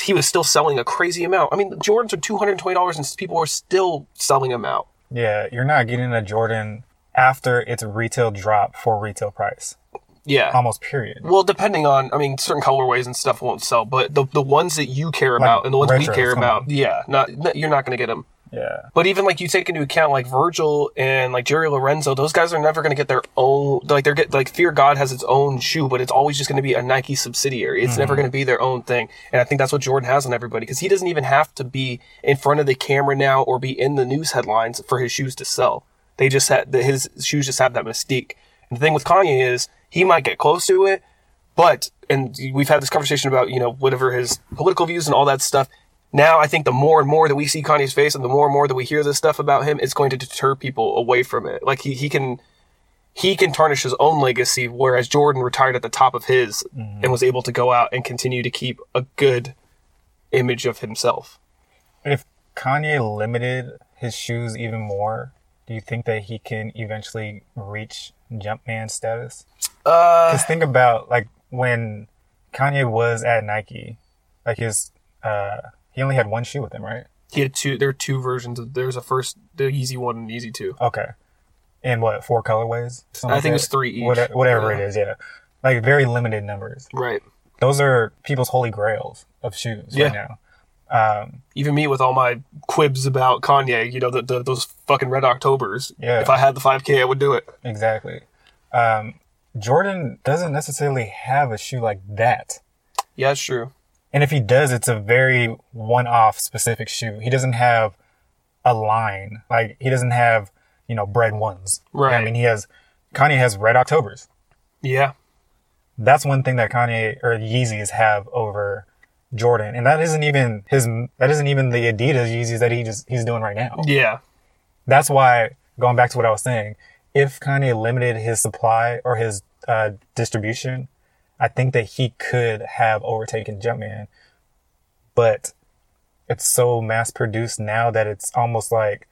he was still selling a crazy amount. I mean, the Jordans are two hundred and twenty dollars, and people are still selling them out. Yeah, you're not getting a Jordan after its retail drop for retail price. Yeah. Almost period. well, depending on, I mean, certain colorways and stuff won't sell, but the the ones that you care about and the ones we care about, on. yeah, not you're not going to get them. Yeah. But even like you take into account like Virgil and like Jerry Lorenzo, those guys are never going to get their own. Like they're get like Fear God has its own shoe, but it's always just going to be a Nike subsidiary. It's never mm-hmm. going to be their own thing. And I think that's what Jordan has on everybody because he doesn't even have to be in front of the camera now or be in the news headlines for his shoes to sell. They just had the, his shoes just have that mystique. And the thing with Kanye is he might get close to it, but and we've had this conversation about you know whatever his political views and all that stuff. Now I think the more and more that we see Kanye's face and the more and more that we hear this stuff about him, it's going to deter people away from it. Like he, he can he can tarnish his own legacy, whereas Jordan retired at the top of his and was able to go out and continue to keep a good image of himself. If Kanye limited his shoes even more, do you think that he can eventually reach Jumpman status? Uh, Because think about like when Kanye was at Nike, like his, uh, he only had one shoe with him, right? he had two. There are two versions. Of, there was a first, the Yeezy one and Yeezy two. Okay. And what, four colorways? I like think it that? was three each. Whate- Whatever Yeah. it is, yeah. Like very limited numbers. Right. Those are people's holy grails of shoes Yeah. right now. Um, even me with all my quibs about Kanye, you know, the, the, those fucking Red Octobers. Yeah. If I had the 5K, I would do it. exactly. Um, Jordan doesn't necessarily have a shoe like that. Yeah, it's true. And if he does, it's a very one-off specific shoe. He doesn't have a line. Like he doesn't have, you know, bread ones. Right. I mean, he has, Kanye has red Octobers. Yeah. That's one thing that Kanye or Yeezys have over Jordan. And that isn't even his, that isn't even the Adidas Yeezys that he just, he's doing right now. Yeah. That's why, going back to what I was saying, if Kanye limited his supply or his uh, distribution, I think that he could have overtaken Jumpman. But it's so mass produced now that it's almost like,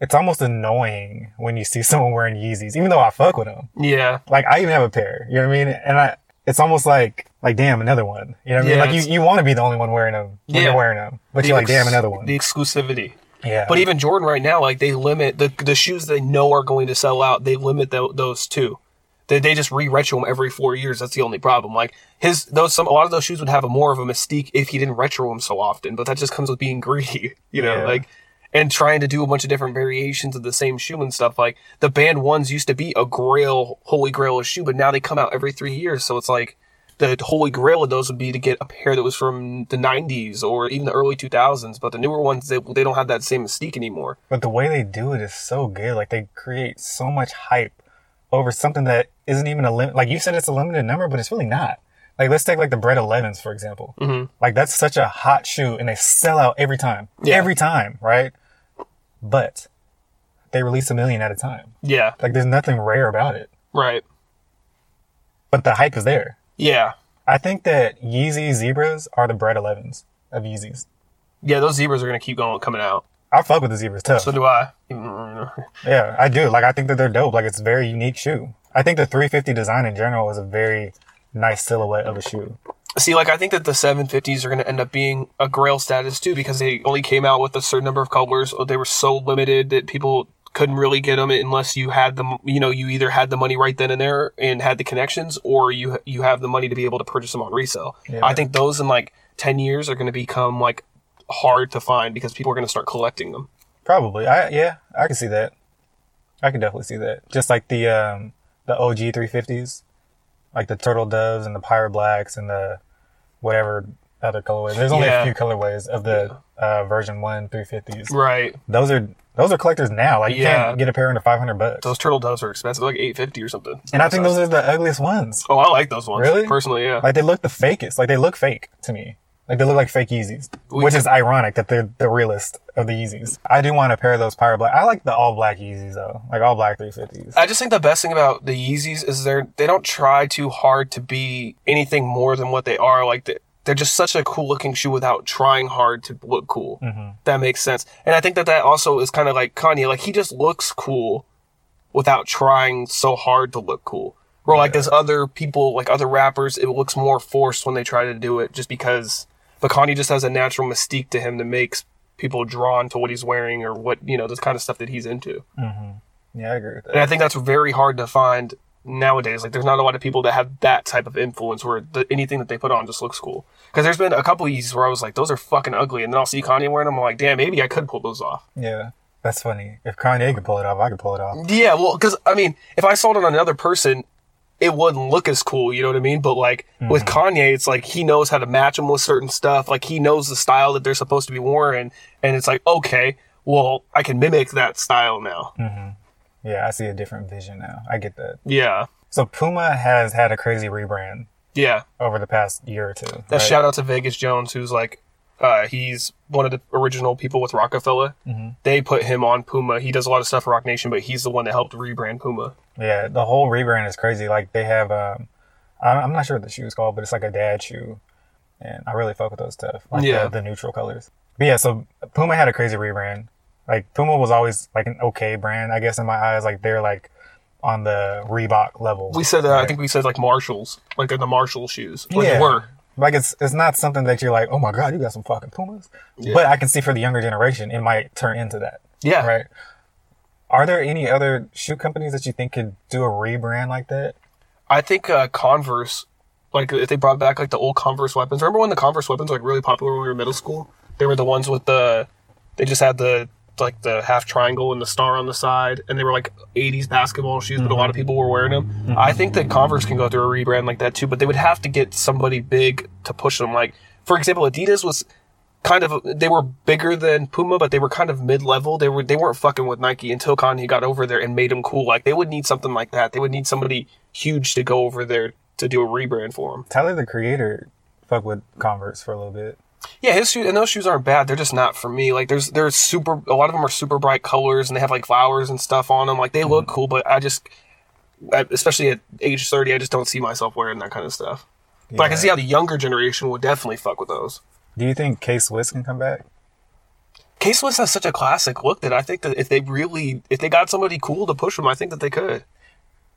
it's almost annoying when you see someone wearing Yeezys, even though I fuck with them. Yeah. Like I even have a pair, you know what I mean? And I, it's almost like, like damn, another one. You know what I Yeah, mean? Like you, you want to be the only one wearing them when Yeah. you're wearing them, but The you're like, ex- damn, another one. The exclusivity. yeah. But even Jordan right now, like they limit the the shoes they know are going to sell out. They limit tho- those too. They, they just re-retro them every four years. That's the only problem. Like his those some a lot of those shoes would have a more of a mystique if he didn't retro them so often. But that just comes with being greedy, you know, Yeah. like and trying to do a bunch of different variations of the same shoe and stuff. Like the band ones used to be a grail, holy grail of shoe, but now they come out every three years. So it's like the holy grail of those would be to get a pair that was from the 90s or even the early 2000s. But the newer ones, they, they don't have that same mystique anymore. But the way they do it is so good. Like they create so much hype over something that isn't even a limit. Like you said, it's a limited number, but it's really not. Like let's take like the Bread 11s for example. Mm-hmm. Like that's such a hot shoe, and they sell out every time. Yeah. Every time, right? But they release a million at a time. Yeah, Like there's nothing rare about it. right. But the hype is there. Yeah. I think that Yeezy Zebras are the Bread 11s of Yeezys. Yeah, those zebras are going to keep going, coming out. I fuck with the Zebras too. So do I. Yeah, I do. Like, I think that they're dope. Like, it's a very unique shoe. I think the 350 design in general is a very nice silhouette of a shoe. See, like I think that the 750s are going to end up being a grail status too because they only came out with a certain number of colors. They were so limited that people couldn't really get them unless you had them you know you either had the money right then and there and had the connections or you you have the money to be able to purchase them on resale. Yeah. I think those in like 10 years are going to become like hard to find because people are going to start collecting them. Probably. I yeah, I can see that. I can definitely see that. Just like the um the OG 350s, like the turtle doves and the pirate blacks and the whatever other colorways. There's only Yeah. a few colorways of the uh, version one 350s. Right. Those are those are collectors now. Like you Yeah. can't get a pair under 500 bucks. Those turtle doves are expensive, like 850 or something. and I think those are the ugliest ones. Oh, I like those ones. Really? Personally, yeah. Like they look the fakest. Like they look fake to me. Like they look like fake Yeezys, We- which is ironic that they're the realest of the Yeezys. I do want a pair of those pirate black. I like the all black Yeezys though, like all black 350s. I just think the best thing about the Yeezys is they're they don't try too hard to be anything more than what they are. Like they, they're just such a cool looking shoe without trying hard to look cool. Mm-hmm. That makes sense. And I think that that also is kind of like Kanye. Like he just looks cool without trying so hard to look cool. Where like there's other people, like other rappers, it looks more forced when they try to do it just because. But Kanye just has a natural mystique to him that makes people drawn to what he's wearing or what you know, this kind of stuff that he's into. Mm-hmm. Yeah, I agree with And. I think that's very hard to find nowadays. Like, there's not a lot of people that have that type of influence where the, anything that they put on just looks cool. Because there's been a couple Yeezys where I was like, those are fucking ugly. And then I'll see Kanye wearing them. I'm like, damn, maybe I could pull those off. Yeah, that's funny. If Kanye could pull it off, I could pull it off. Yeah, well, because, I mean, if I sold it on another person, it wouldn't look as cool, you know what I mean? But like with mm-hmm. Kanye, it's like he knows how to match them with certain stuff. Like he knows the style that they're supposed to be wearing, And it's like, okay, well, I can mimic that style now. Mm-hmm. Yeah, I see a different vision now. I get that. Yeah. So Puma has had a crazy rebrand Yeah. over the past year or two. That right? shout out to Vegas Jones, who's like, uh, he's one of the original people with Roc-A-Fella. They put him on Puma. He does a lot of stuff for Roc Nation, but he's the one that helped rebrand Puma. Yeah, the whole rebrand is crazy. Like they have, um, I'm not sure what the shoe is called, but it's like a dad shoe, and I really fuck with those stuff. Like Yeah. the, the neutral colors. But yeah, so Puma had a crazy rebrand. Like Puma was always like an okay brand, I guess in my eyes. Like they're like on the Reebok level. We said, uh, I think we said like Marshalls, like they're the Marshall shoes. Like Yeah. they were. Like it's it's not something that you're like, oh my god, you got some fucking Pumas. But I can see for the younger generation, it might turn into that. Yeah. Right. Are there any other shoe companies that you think could do a rebrand like that? I think uh, Converse, like if they brought back like the old Converse weapons. Remember when the Converse weapons were like really popular when we were in middle school? They were the ones with the, they just had the like the half triangle and the star on the side, and they were like '80s basketball shoes, but a lot of mm-hmm. people were wearing them. Mm-hmm. I think that Converse can go through a rebrand like that too, but they would have to get somebody big to push them. Like for example, Adidas was kind of they were bigger than Puma, but they were kind of mid level. They were they weren't fucking with Nike until Kanye got over there and made them cool. Like they would need something like that. They would need somebody huge to go over there to do a rebrand for them. Tyler the Creator fuck with Converse for a little bit. Yeah, his shoes and those shoes aren't bad. They're just not for me. Like there's there's super a lot of them are super bright colors and they have like flowers and stuff on them. Like they look mm-hmm. cool, but I just especially at age 30, I just don't see myself wearing that kind of stuff. But I can see how the younger generation would definitely fuck with those. Do you think K Swiss can come back? K Swiss has such a classic look that I think that if they really, if they got somebody cool to push them, I think that they could.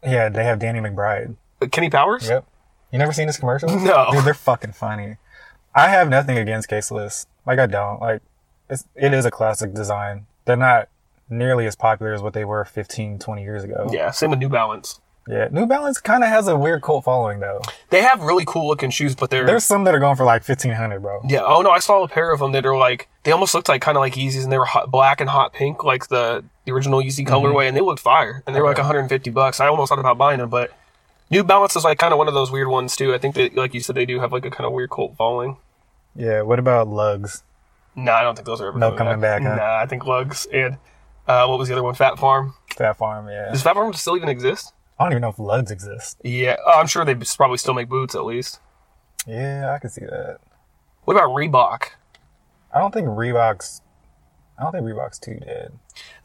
Yeah, they have Danny McBride. Kenny Powers? Yep. You never seen his commercials? No. Dude, they're fucking funny. I have nothing against Swiss. Like I don't. Like it's it is a classic design. They're not nearly as popular as what they were 15, 20 years ago. Yeah, same with New Balance. Yeah. New Balance kind of has a weird cult following though. They have really cool looking shoes, but they're There's some that are going for like 1500, bro. yeah. Oh no, I saw a pair of them that are like they almost looked like kind of like Yeezys, and they were hot, black and hot pink, like the the original Yeezy mm-hmm. colorway, and they looked fire, and they were like 150 bucks. I almost thought about buying them, but New Balance is like kind of one of those weird ones too. I think that, like you said, they do have like a kind of weird cult following. Yeah. What about Lugz? No, I don't think those are ever No coming back, huh? Nah, I think Lugz and uh, what was the other one? Fat Farm. Fat Farm, yeah. Does Fat Farm still even exist? I don't even know if Lugz exist. Yeah, oh, I'm sure they probably still make boots at least. Yeah, I can see that. What about Reebok? I don't think Reebok's. I don't think Reebok's too dead.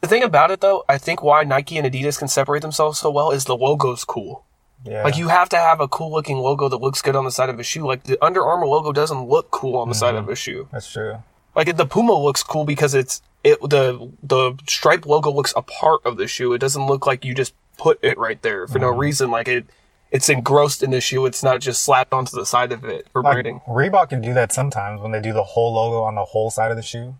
The thing about it though, I think why Nike and Adidas can separate themselves so well is the logo's cool. Yeah. Like you have to have a cool looking logo that looks good on the side of a shoe. Like the Under Armour logo doesn't look cool on the side Mm-hmm. of a shoe. That's true. Like the Puma looks cool because it's it the the stripe logo looks a part of the shoe. It doesn't look like you just put it right there for no reason. Like it it's engrossed in the shoe. It's not just slapped onto the side of it for Like, branding. Reebok can do that sometimes when they do the whole logo on the whole side of the shoe.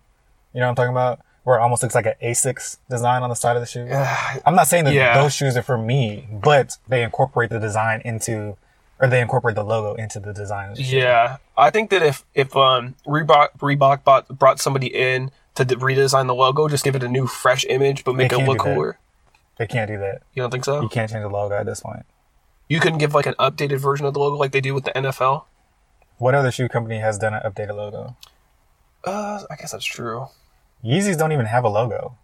You know what I'm talking about? Where it almost looks like an Asics design on the side of the shoe. I'm not saying that Yeah. those shoes are for me, but they incorporate the design into, or they incorporate the logo into the design of the shoe. Yeah, I think that if if um Reebok Reebok bought, brought somebody in to redesign the logo, just give it a new fresh image, but make it look cooler. They can't do that. You don't think so? You can't change the logo at this point. You couldn't give like an updated version of the logo like they do with the NFL. What other shoe company has done an updated logo? Uh, I guess that's true. Yeezys don't even have a logo.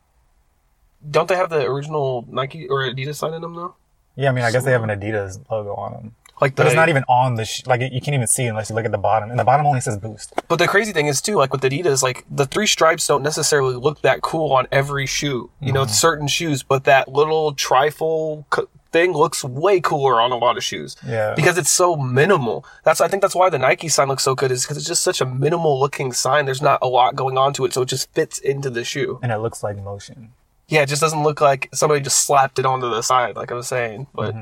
Don't they have the original Nike or Adidas sign in them though? Yeah, I mean, I guess they have an Adidas logo on them. Like, the, But it's not even on the, sh- like, you can't even see unless you look at the bottom. And the bottom only says boost. But the crazy thing is too, like with Adidas, like the three stripes don't necessarily look that cool on every shoe. You know, it's certain shoes, but that little trefoil thing looks way cooler on a lot of shoes. Yeah. Because it's so minimal. That's I think that's why the Nike sign looks so good is because it's just such a minimal looking sign. There's not a lot going on to it, so it just fits into the shoe. And it looks like motion. Yeah, it just doesn't look like somebody just slapped it onto the side, like I was saying. But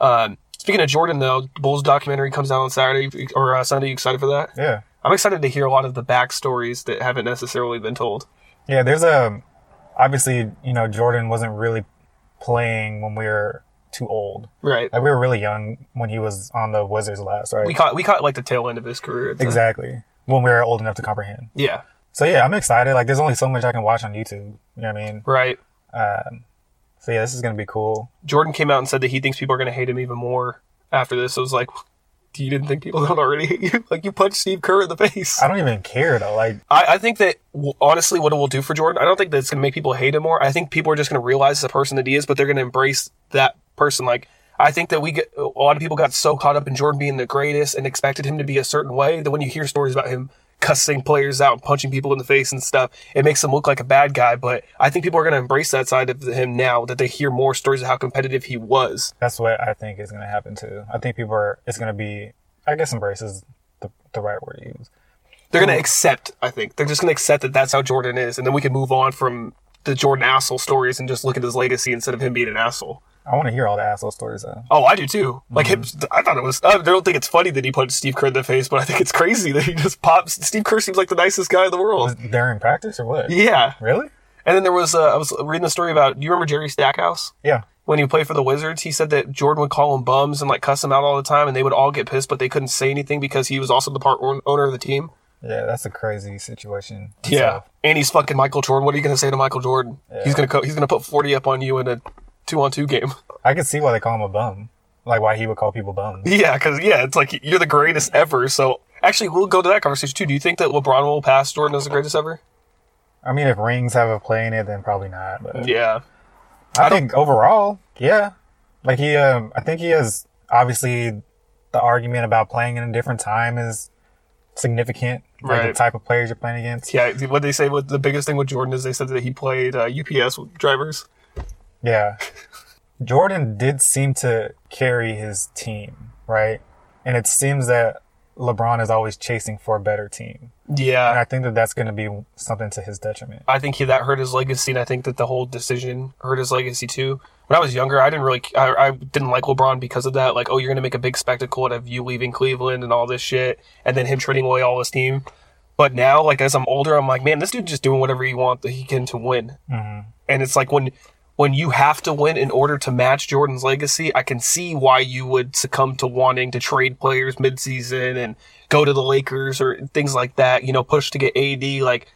um, speaking of Jordan, though, Bulls documentary comes out on Saturday or uh, Sunday. You excited for that? Yeah. I'm excited to hear a lot of the backstories that haven't necessarily been told. Yeah, there's a obviously, you know, Jordan wasn't really playing when we were too old. Right. Like we were really young when he was on the Wizards last, right? We caught we caught like the tail end of his career. Exactly. When we were old enough to comprehend. Yeah. So yeah, I'm excited. Like there's only so much I can watch on YouTube. You know what I mean? Right. Um, so yeah, this is gonna be cool. Jordan came out and said that he thinks people are going to hate him even more after this. So it was like, you didn't think people don't already hate you? Like you punched Steve Kerr in the face. I don't even care though. Like I, I think that honestly, what it will do for Jordan, I don't think that it's going to make people hate him more. I think people are just going to realize the person that he is, but they're going to embrace that person. Like I think that we get a lot of people got so caught up in Jordan being the greatest and expected him to be a certain way that when you hear stories about him cussing players out and punching people in the face and stuff, it makes him look like a bad guy. But I think people are going to embrace that side of him now that they hear more stories of how competitive he was. that's what I think is gonna happen too. I think people are. It's gonna be. I guess embrace is the the right word to use. They're going to accept. I think they're just going to accept that that's how Jordan is, and then we can move on from the Jordan asshole stories and just look at his legacy instead of him being an asshole. I want to hear all the asshole stories though. Oh, I do too. Like him, I thought it was. I don't think it's funny that he punched Steve Kerr in the face, but I think it's crazy that he just pops. Steve Kerr seems like the nicest guy in the world. During practice or what? Yeah. Really? And then there was. Uh, I was reading the story about. Do you remember Jerry Stackhouse? Yeah. When he played for the Wizards, he said that Jordan would call him bums and like cuss him out all the time, and they would all get pissed, but they couldn't say anything because he was also the part owner of the team. Yeah, that's a crazy situation. Yeah. And he's fucking Michael Jordan. What are you gonna say to Michael Jordan? He's gonna co- he's gonna put forty up on you in a two on two game. I can see why they call him a bum. Like why he would call people bums. Yeah, because yeah, it's like you're the greatest ever. So actually, we'll go to that conversation too. Do you think that LeBron will pass Jordan as the greatest ever? I mean, if rings have a play in it, then probably not. But Yeah, I, think overall, yeah. Like he, um, I think he has obviously the argument about playing in a different time is significant. Like Right. the type of players you're playing against. yeah. What they say, what the biggest thing with Jordan is, they said that he played uh, UPS drivers. Yeah. Jordan did seem to carry his team, right? And it seems that LeBron is always chasing for a better team. And Yeah, I think that that's going to be something to his detriment. I think he, that hurt his legacy, and I think that the whole decision hurt his legacy too. When I was younger, I didn't really, I, I didn't like LeBron because of that. Like, oh, you're gonna make a big spectacle out of you leaving Cleveland and all this shit, and then him trading away all his team. But now, like as I'm older, I'm like, man, this dude just doing whatever he wants that he can to win. Mm-hmm. And it's like when when you have to win in order to match Jordan's legacy, I can see why you would succumb to wanting to trade players midseason and go to the Lakers or things like that. You know, push to get AD. Like,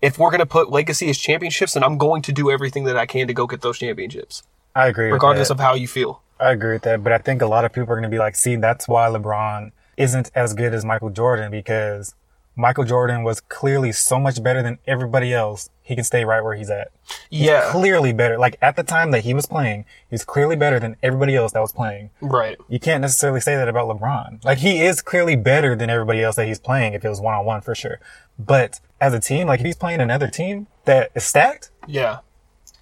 if we're gonna put legacy as championships, then I'm going to do everything that I can to go get those championships, I agree. regardless of how you feel. I agree with that, but I think a lot of people are going to be like, "See, that's why LeBron isn't as good as Michael Jordan because Michael Jordan was clearly so much better than everybody else. He can stay right where he's at. Yeah, Clearly better. Like at the time that he was playing, he's clearly better than everybody else that was playing. right. You can't necessarily say that about LeBron. Like he is clearly better than everybody else that he's playing if it was one on one for sure. But as a team, like if he's playing another team that is stacked, Yeah,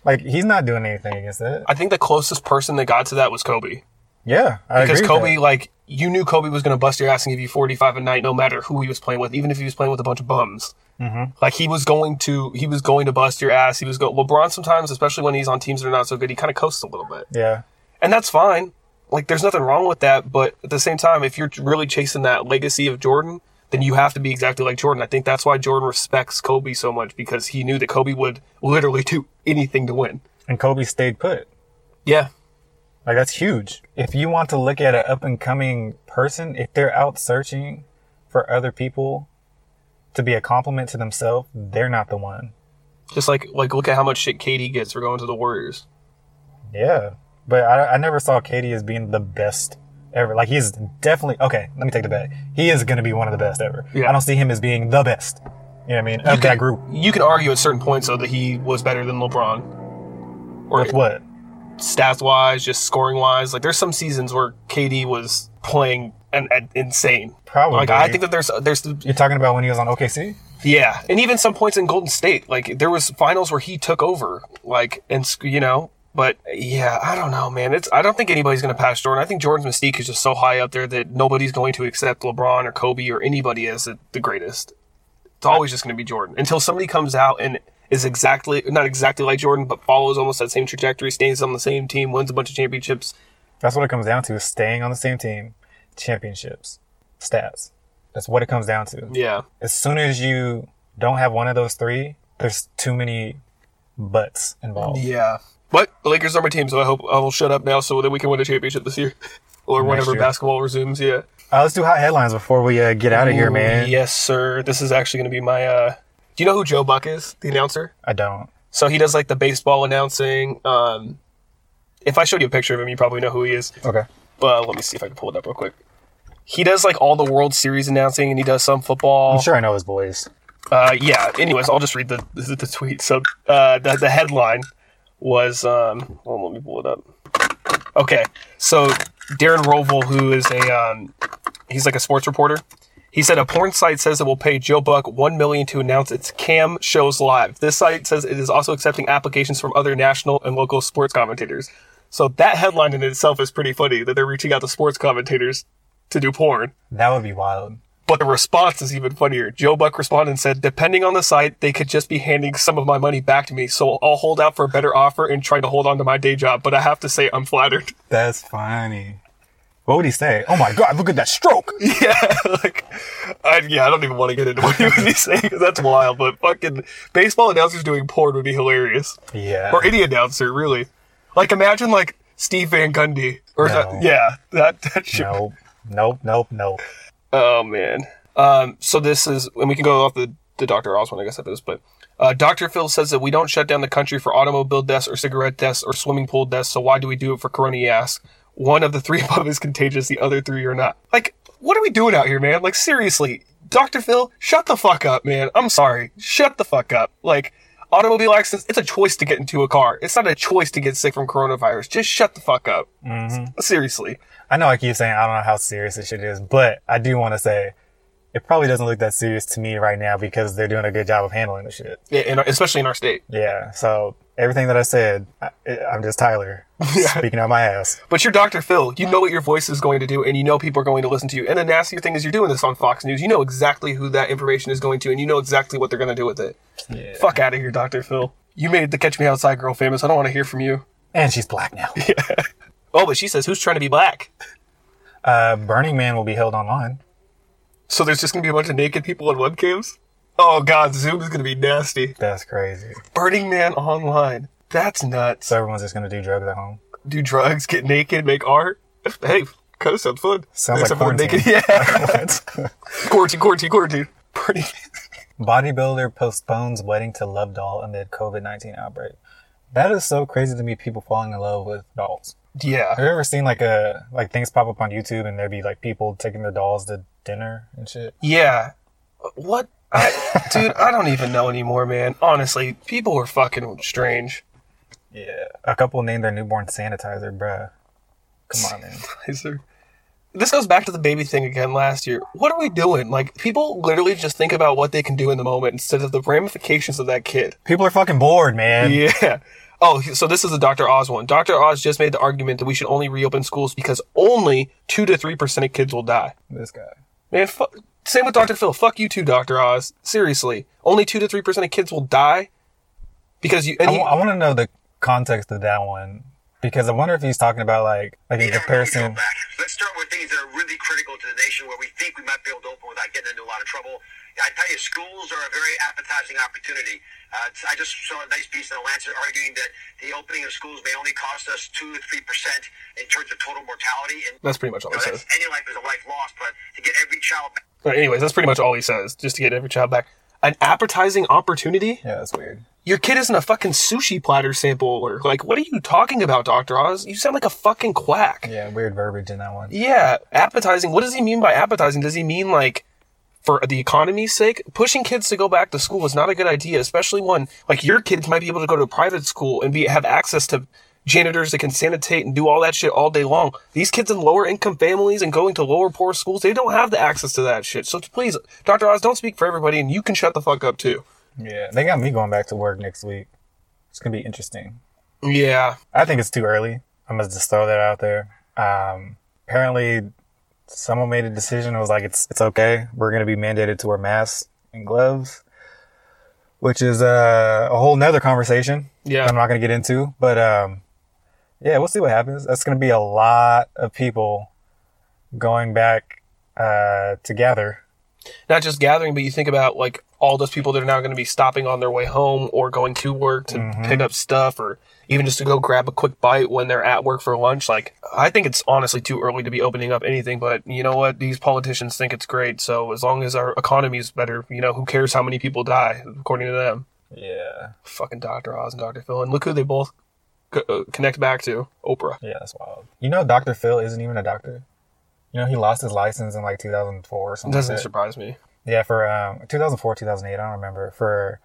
like he's not doing anything against that. I think the closest person that got to that was Kobe. Yeah, I Because Kobe, like, you knew Kobe was going to bust your ass and give you 45 a night no matter who he was playing with, even if he was playing with a bunch of bums. Mm-hmm. Like, he was going to, he was going to bust your ass. He was going, LeBron sometimes, especially when he's on teams that are not so good, he kind of coasts a little bit. Yeah, And that's fine. like there's nothing wrong with that, but at the same time, if you're really chasing that legacy of Jordan, then you have to be exactly like Jordan. I think that's why Jordan respects Kobe so much because he knew that Kobe would literally do anything to win. And Kobe stayed put. Yeah. Like that's huge. If you want to look at an up and coming person, if they're out searching for other people to be a compliment to themselves, they're not the one. Just like like look at how much shit KD gets for going to the Warriors. Yeah. But I, I never saw KD as being the best ever. Like he's definitely okay. Let me take the bet. He is going to be one of the best ever. Yeah. I don't see him as being the best. You know what I mean? Of that group. You can argue at certain points though that he was better than LeBron. Or With what? Stats wise, just scoring wise. Like there's some seasons where KD was playing and, and insane. Probably. Like I think that there's there's You're talking about when he was on OKC? yeah, and even some points in Golden State. Like there was finals where he took over. Like and you know. But yeah, I don't know, man. It's I don't think anybody's going to pass Jordan. I think Jordan's mystique is just so high up there that nobody's going to accept LeBron or Kobe or anybody as the, the greatest. It's always just going to be Jordan until somebody comes out and is exactly not exactly like Jordan, but follows almost that same trajectory, stays on the same team, wins a bunch of championships. That's what it comes down to is staying on the same team, championships, stats. That's what it comes down to. Yeah, As soon as you don't have one of those three, there's too many buts involved. yeah. But the Lakers are my team, so I hope I will shut up now so that we can win a championship this year, or whenever year. basketball resumes. Yeah. Uh, let's do hot headlines before we uh, get out of here, man. Yes, sir. This is actually going to be my. uh Do you know who Joe Buck is, the announcer? I don't. So he does like the baseball announcing. Um, if I showed you a picture of him, you probably know who he is. Okay. But let me see if I can pull it up real quick. He does like all the World Series announcing, and he does some football. I'm sure I know his voice. Uh, yeah. Anyways, I'll just read the the, the tweet. So uh, the the headline was um. Well, let me pull it up. Okay, so Darren Rovell, who is a um, he's like a sports reporter. He said a porn site says it will pay Joe Buck one million to announce its cam shows live. This site says it is also accepting applications from other national and local sports commentators. So that headline in itself is pretty funny that they're reaching out to sports commentators to do porn. That would be wild. But the response is even funnier. Joe Buck responded and said, depending on the site, they could just be handing some of my money back to me. So I'll hold out for a better offer and try to hold on to my day job. But I have to say, I'm flattered. That's funny. What would he say? Oh my god, look at that stroke. yeah, like, I, yeah, I don't even want to get into what he was saying because that's wild. But fucking baseball announcers doing porn would be hilarious. Yeah. Or any announcer, really. Like, imagine like Steve Van Gundy. Or No. that, yeah, that, that shit. Nope. Nope. Nope. Nope. Oh man. Um, so this is, and we can go off the, the Dr. Oz one, I guess after this, but, uh, Dr. Phil says that we don't shut down the country for automobile deaths or cigarette deaths or swimming pool deaths, so why do we do it for Corona, asks. One of the three above is contagious, the other three are not. Like, what are we doing out here, man? Like, seriously. Dr. Phil, shut the fuck up, man. I'm sorry. Shut the fuck up. Like, automobile accidents, it's a choice to get into a car. It's not a choice to get sick from coronavirus. Just shut the fuck up. Mm-hmm. Seriously. I know I keep saying I don't know how serious this shit is, but I do want to say it probably doesn't look that serious to me right now because they're doing a good job of handling the shit. Yeah, in our, especially in our state. Yeah. So everything that I said, I, I'm just Tyler speaking out my ass. But you're Dr. Phil. You know what your voice is going to do, and you know people are going to listen to you. And the nastier thing is, you're doing this on Fox News. You know exactly who that information is going to, and you know exactly what they're going to do with it. Yeah. Fuck out of here, Dr. Phil. You made the Catch Me Outside girl famous. I don't want to hear from you. And she's black now. Yeah. Oh, but she says, who's trying to be black? Uh, Burning Man will be held online. So there's just going to be a bunch of naked people on webcams? Oh, God, Zoom is going to be nasty. That's crazy. Burning Man online. That's nuts. So everyone's just gonna do drugs at home. Do drugs, get naked, make art? Hey, kind of sounds fun. Sounds like Except the quarantine. naked- Yeah. quarantine, quarantine, quarantine. Burning Bodybuilder postpones wedding to love doll amid COVID 19 outbreak. That is so crazy to me. People falling in love with dolls. Yeah. Have you ever seen like a like things pop up on YouTube and there'd be like people taking their dolls to dinner and shit? Yeah. What? I, dude, I don't even know anymore, man. Honestly, people are fucking strange. Yeah. A couple named their newborn sanitizer, bruh. Come on, man. There- This goes back to the baby thing again last year. What are we doing? Like, people literally just think about what they can do in the moment instead of the ramifications of that kid. People are fucking bored, man. Yeah. Oh, so this is the Dr. Oz one. Dr. Oz just made the argument that we should only reopen schools because only 2 to 3% of kids will die. This guy. Man, fu- same with Dr. Phil. Fuck you too, Dr. Oz. Seriously. Only 2 to 3% of kids will die because you. And I he, want to know the context of that one Because I wonder if he's talking about like like in They really comparison. back. Let's start with things that are really critical to the nation where we think we might be able to open without getting into a lot of trouble. I tell you, schools are a very appetizing opportunity. Uh, I just saw a nice piece in the Lancet arguing that the opening of schools may only cost us two to three percent in terms of total mortality. And That's pretty much all you he know, says. any life is a life lost, but to get every child back But anyways, that's pretty much all he says, just to get every child back. An appetizing opportunity? Yeah, that's weird. Your kid isn't a fucking sushi platter sampler. Like, what are you talking about, Dr. Oz? You sound like a fucking quack. Yeah, weird verbiage in that one. Yeah, appetizing. What does he mean by appetizing? Does he mean like for the economy's sake? Pushing kids to go back to school is not a good idea, especially one like your kids might be able to go to a private school and be have access to janitors that can sanitate and do all that shit all day long. These kids in lower income families and going to lower poor schools, they don't have the access to that shit. So please, Dr. Oz, don't speak for everybody and you can shut the fuck up too. Yeah, they got me going back to work next week. It's gonna be interesting. Yeah. I think it's too early. I'm gonna just throw that out there. Um, apparently, someone made a decision. It was like it's it's okay. We're gonna be mandated to wear masks and gloves, which is uh, a whole nother conversation. Yeah. I'm not gonna get into, but um, yeah, we'll see what happens. That's gonna be a lot of people going back uh, to gather. not just gathering, but you think about like all those people that are now going to be stopping on their way home or going to work to pick up stuff or even just to go grab a quick bite when they're at work for lunch. Like, I think it's honestly too early to be opening up anything, but you know what? These politicians think it's great. So as long as our economy is better, you know, who cares how many people die, according to them? Yeah, Fucking Dr. Oz and Dr. Phil. And look who they both co- uh, connect back to Oprah. yeah, that's wild. You know, Dr. Phil isn't even a doctor. You know, he lost his license in like 2004 or something. doesn't like surprise me. Yeah, for um, 2004, 2008, I don't remember, for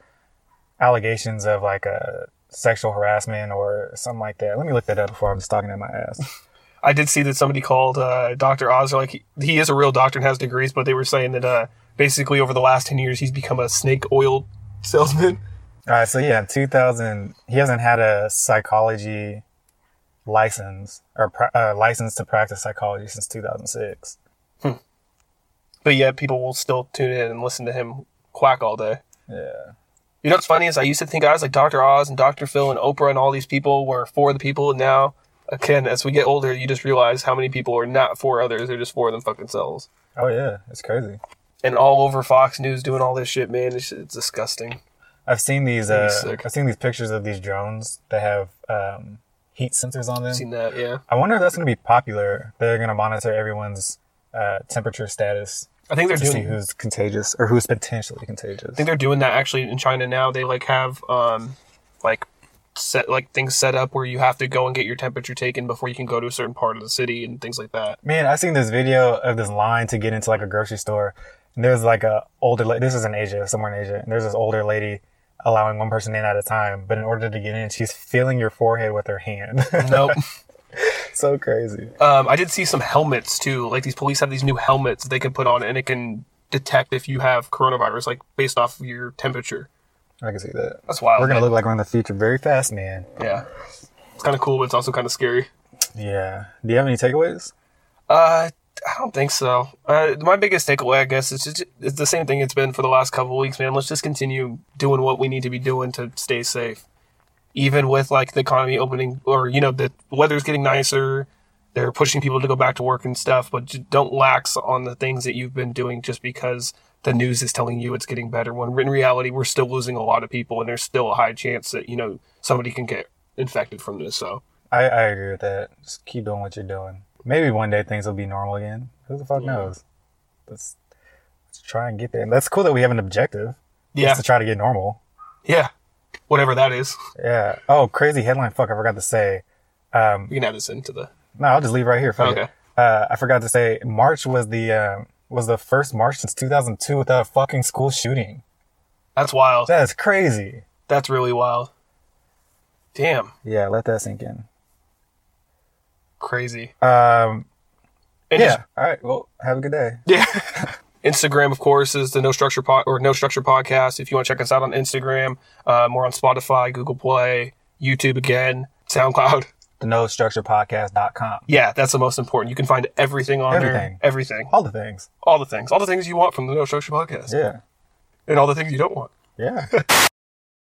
allegations of like a sexual harassment or something like that. Let me look that up before I'm just talking at my ass. I did see that somebody called uh, Dr. Oz, like, he, he is a real doctor and has degrees, but they were saying that uh, basically over the last 10 years, he's become a snake oil salesman. Right, so yeah, 2000, he hasn't had a psychology license or uh, license to practice psychology since 2006. But yet people will still tune in and listen to him quack all day. Yeah. You know what's funny is I used to think guys like Dr. Oz and Dr. Phil and Oprah and all these people were for the people, and now, again, as we get older, you just realize how many people are not for others; they're just for them fucking selves. Oh yeah, it's crazy. And all over Fox News doing all this shit, man, it's, it's disgusting. I've seen these. Uh. I've seen these pictures of these drones that have um, heat sensors on them. Seen that, yeah. I wonder if that's going to be popular. They're going to monitor everyone's uh, temperature status I think they're to see doing. who's contagious or who's potentially contagious. I think they're doing that actually in China now. They like have um like set like things set up where you have to go and get your temperature taken before you can go to a certain part of the city and things like that. Man, I seen this video of this line to get into like a grocery store. And there's like a older, this is in Asia, somewhere in Asia. And there's this older lady allowing one person in at a time. But in order to get in, she's feeling your forehead with her hand. Nope. so crazy. um, I did see some helmets too. Like these police have these new helmets they can put on and it can detect if you have coronavirus, like based off of your temperature. I can see that. That's wild. We're going to man. look like we're in the future very fast, man. Yeah. It's kind of cool, but it's also kind of scary. Yeah. Do you have any takeaways? Uh, don't think so. Uh, my biggest takeaway, I guess, is just it's the same thing it's been for the last couple of weeks, man. Let's just continue doing what we need to be doing to stay safe, even with like the economy opening, or you know, the weather's getting nicer. They're pushing people to go back to work and stuff, but don't lax on the things that you've been doing just because the news is telling you it's getting better. When in reality, we're still losing a lot of people, and there's still a high chance that you know somebody can get infected from this. So I, I agree with that. Just keep doing what you're doing. Maybe one day things will be normal again. Who the fuck knows? Let's, let's try and get there. And that's cool that we have an objective. yeah, Just to try to get normal. yeah, whatever that is, Yeah. Oh, crazy headline. Fuck, I forgot to say. Um, we can add this into the no, I'll just leave right here. Fuck Okay. Uh, I forgot to say March was the um was the first March since 2002 without a fucking school shooting. That's wild. That is crazy. That's really wild. Damn, Yeah, let that sink in. Crazy. Um, And yeah. All right. Well, have a good day. yeah. Instagram, of course, is the No Structure Pod or No Structure Podcast. If you want to check us out on Instagram, uh, more on Spotify, Google Play, YouTube again, SoundCloud. The No Structure Podcast.com. Yeah, that's the most important. You can find everything on Everything. there. Everything. All the things. All the things. All the things you want from the No Structure Podcast. Yeah. And all the things you don't want. Yeah.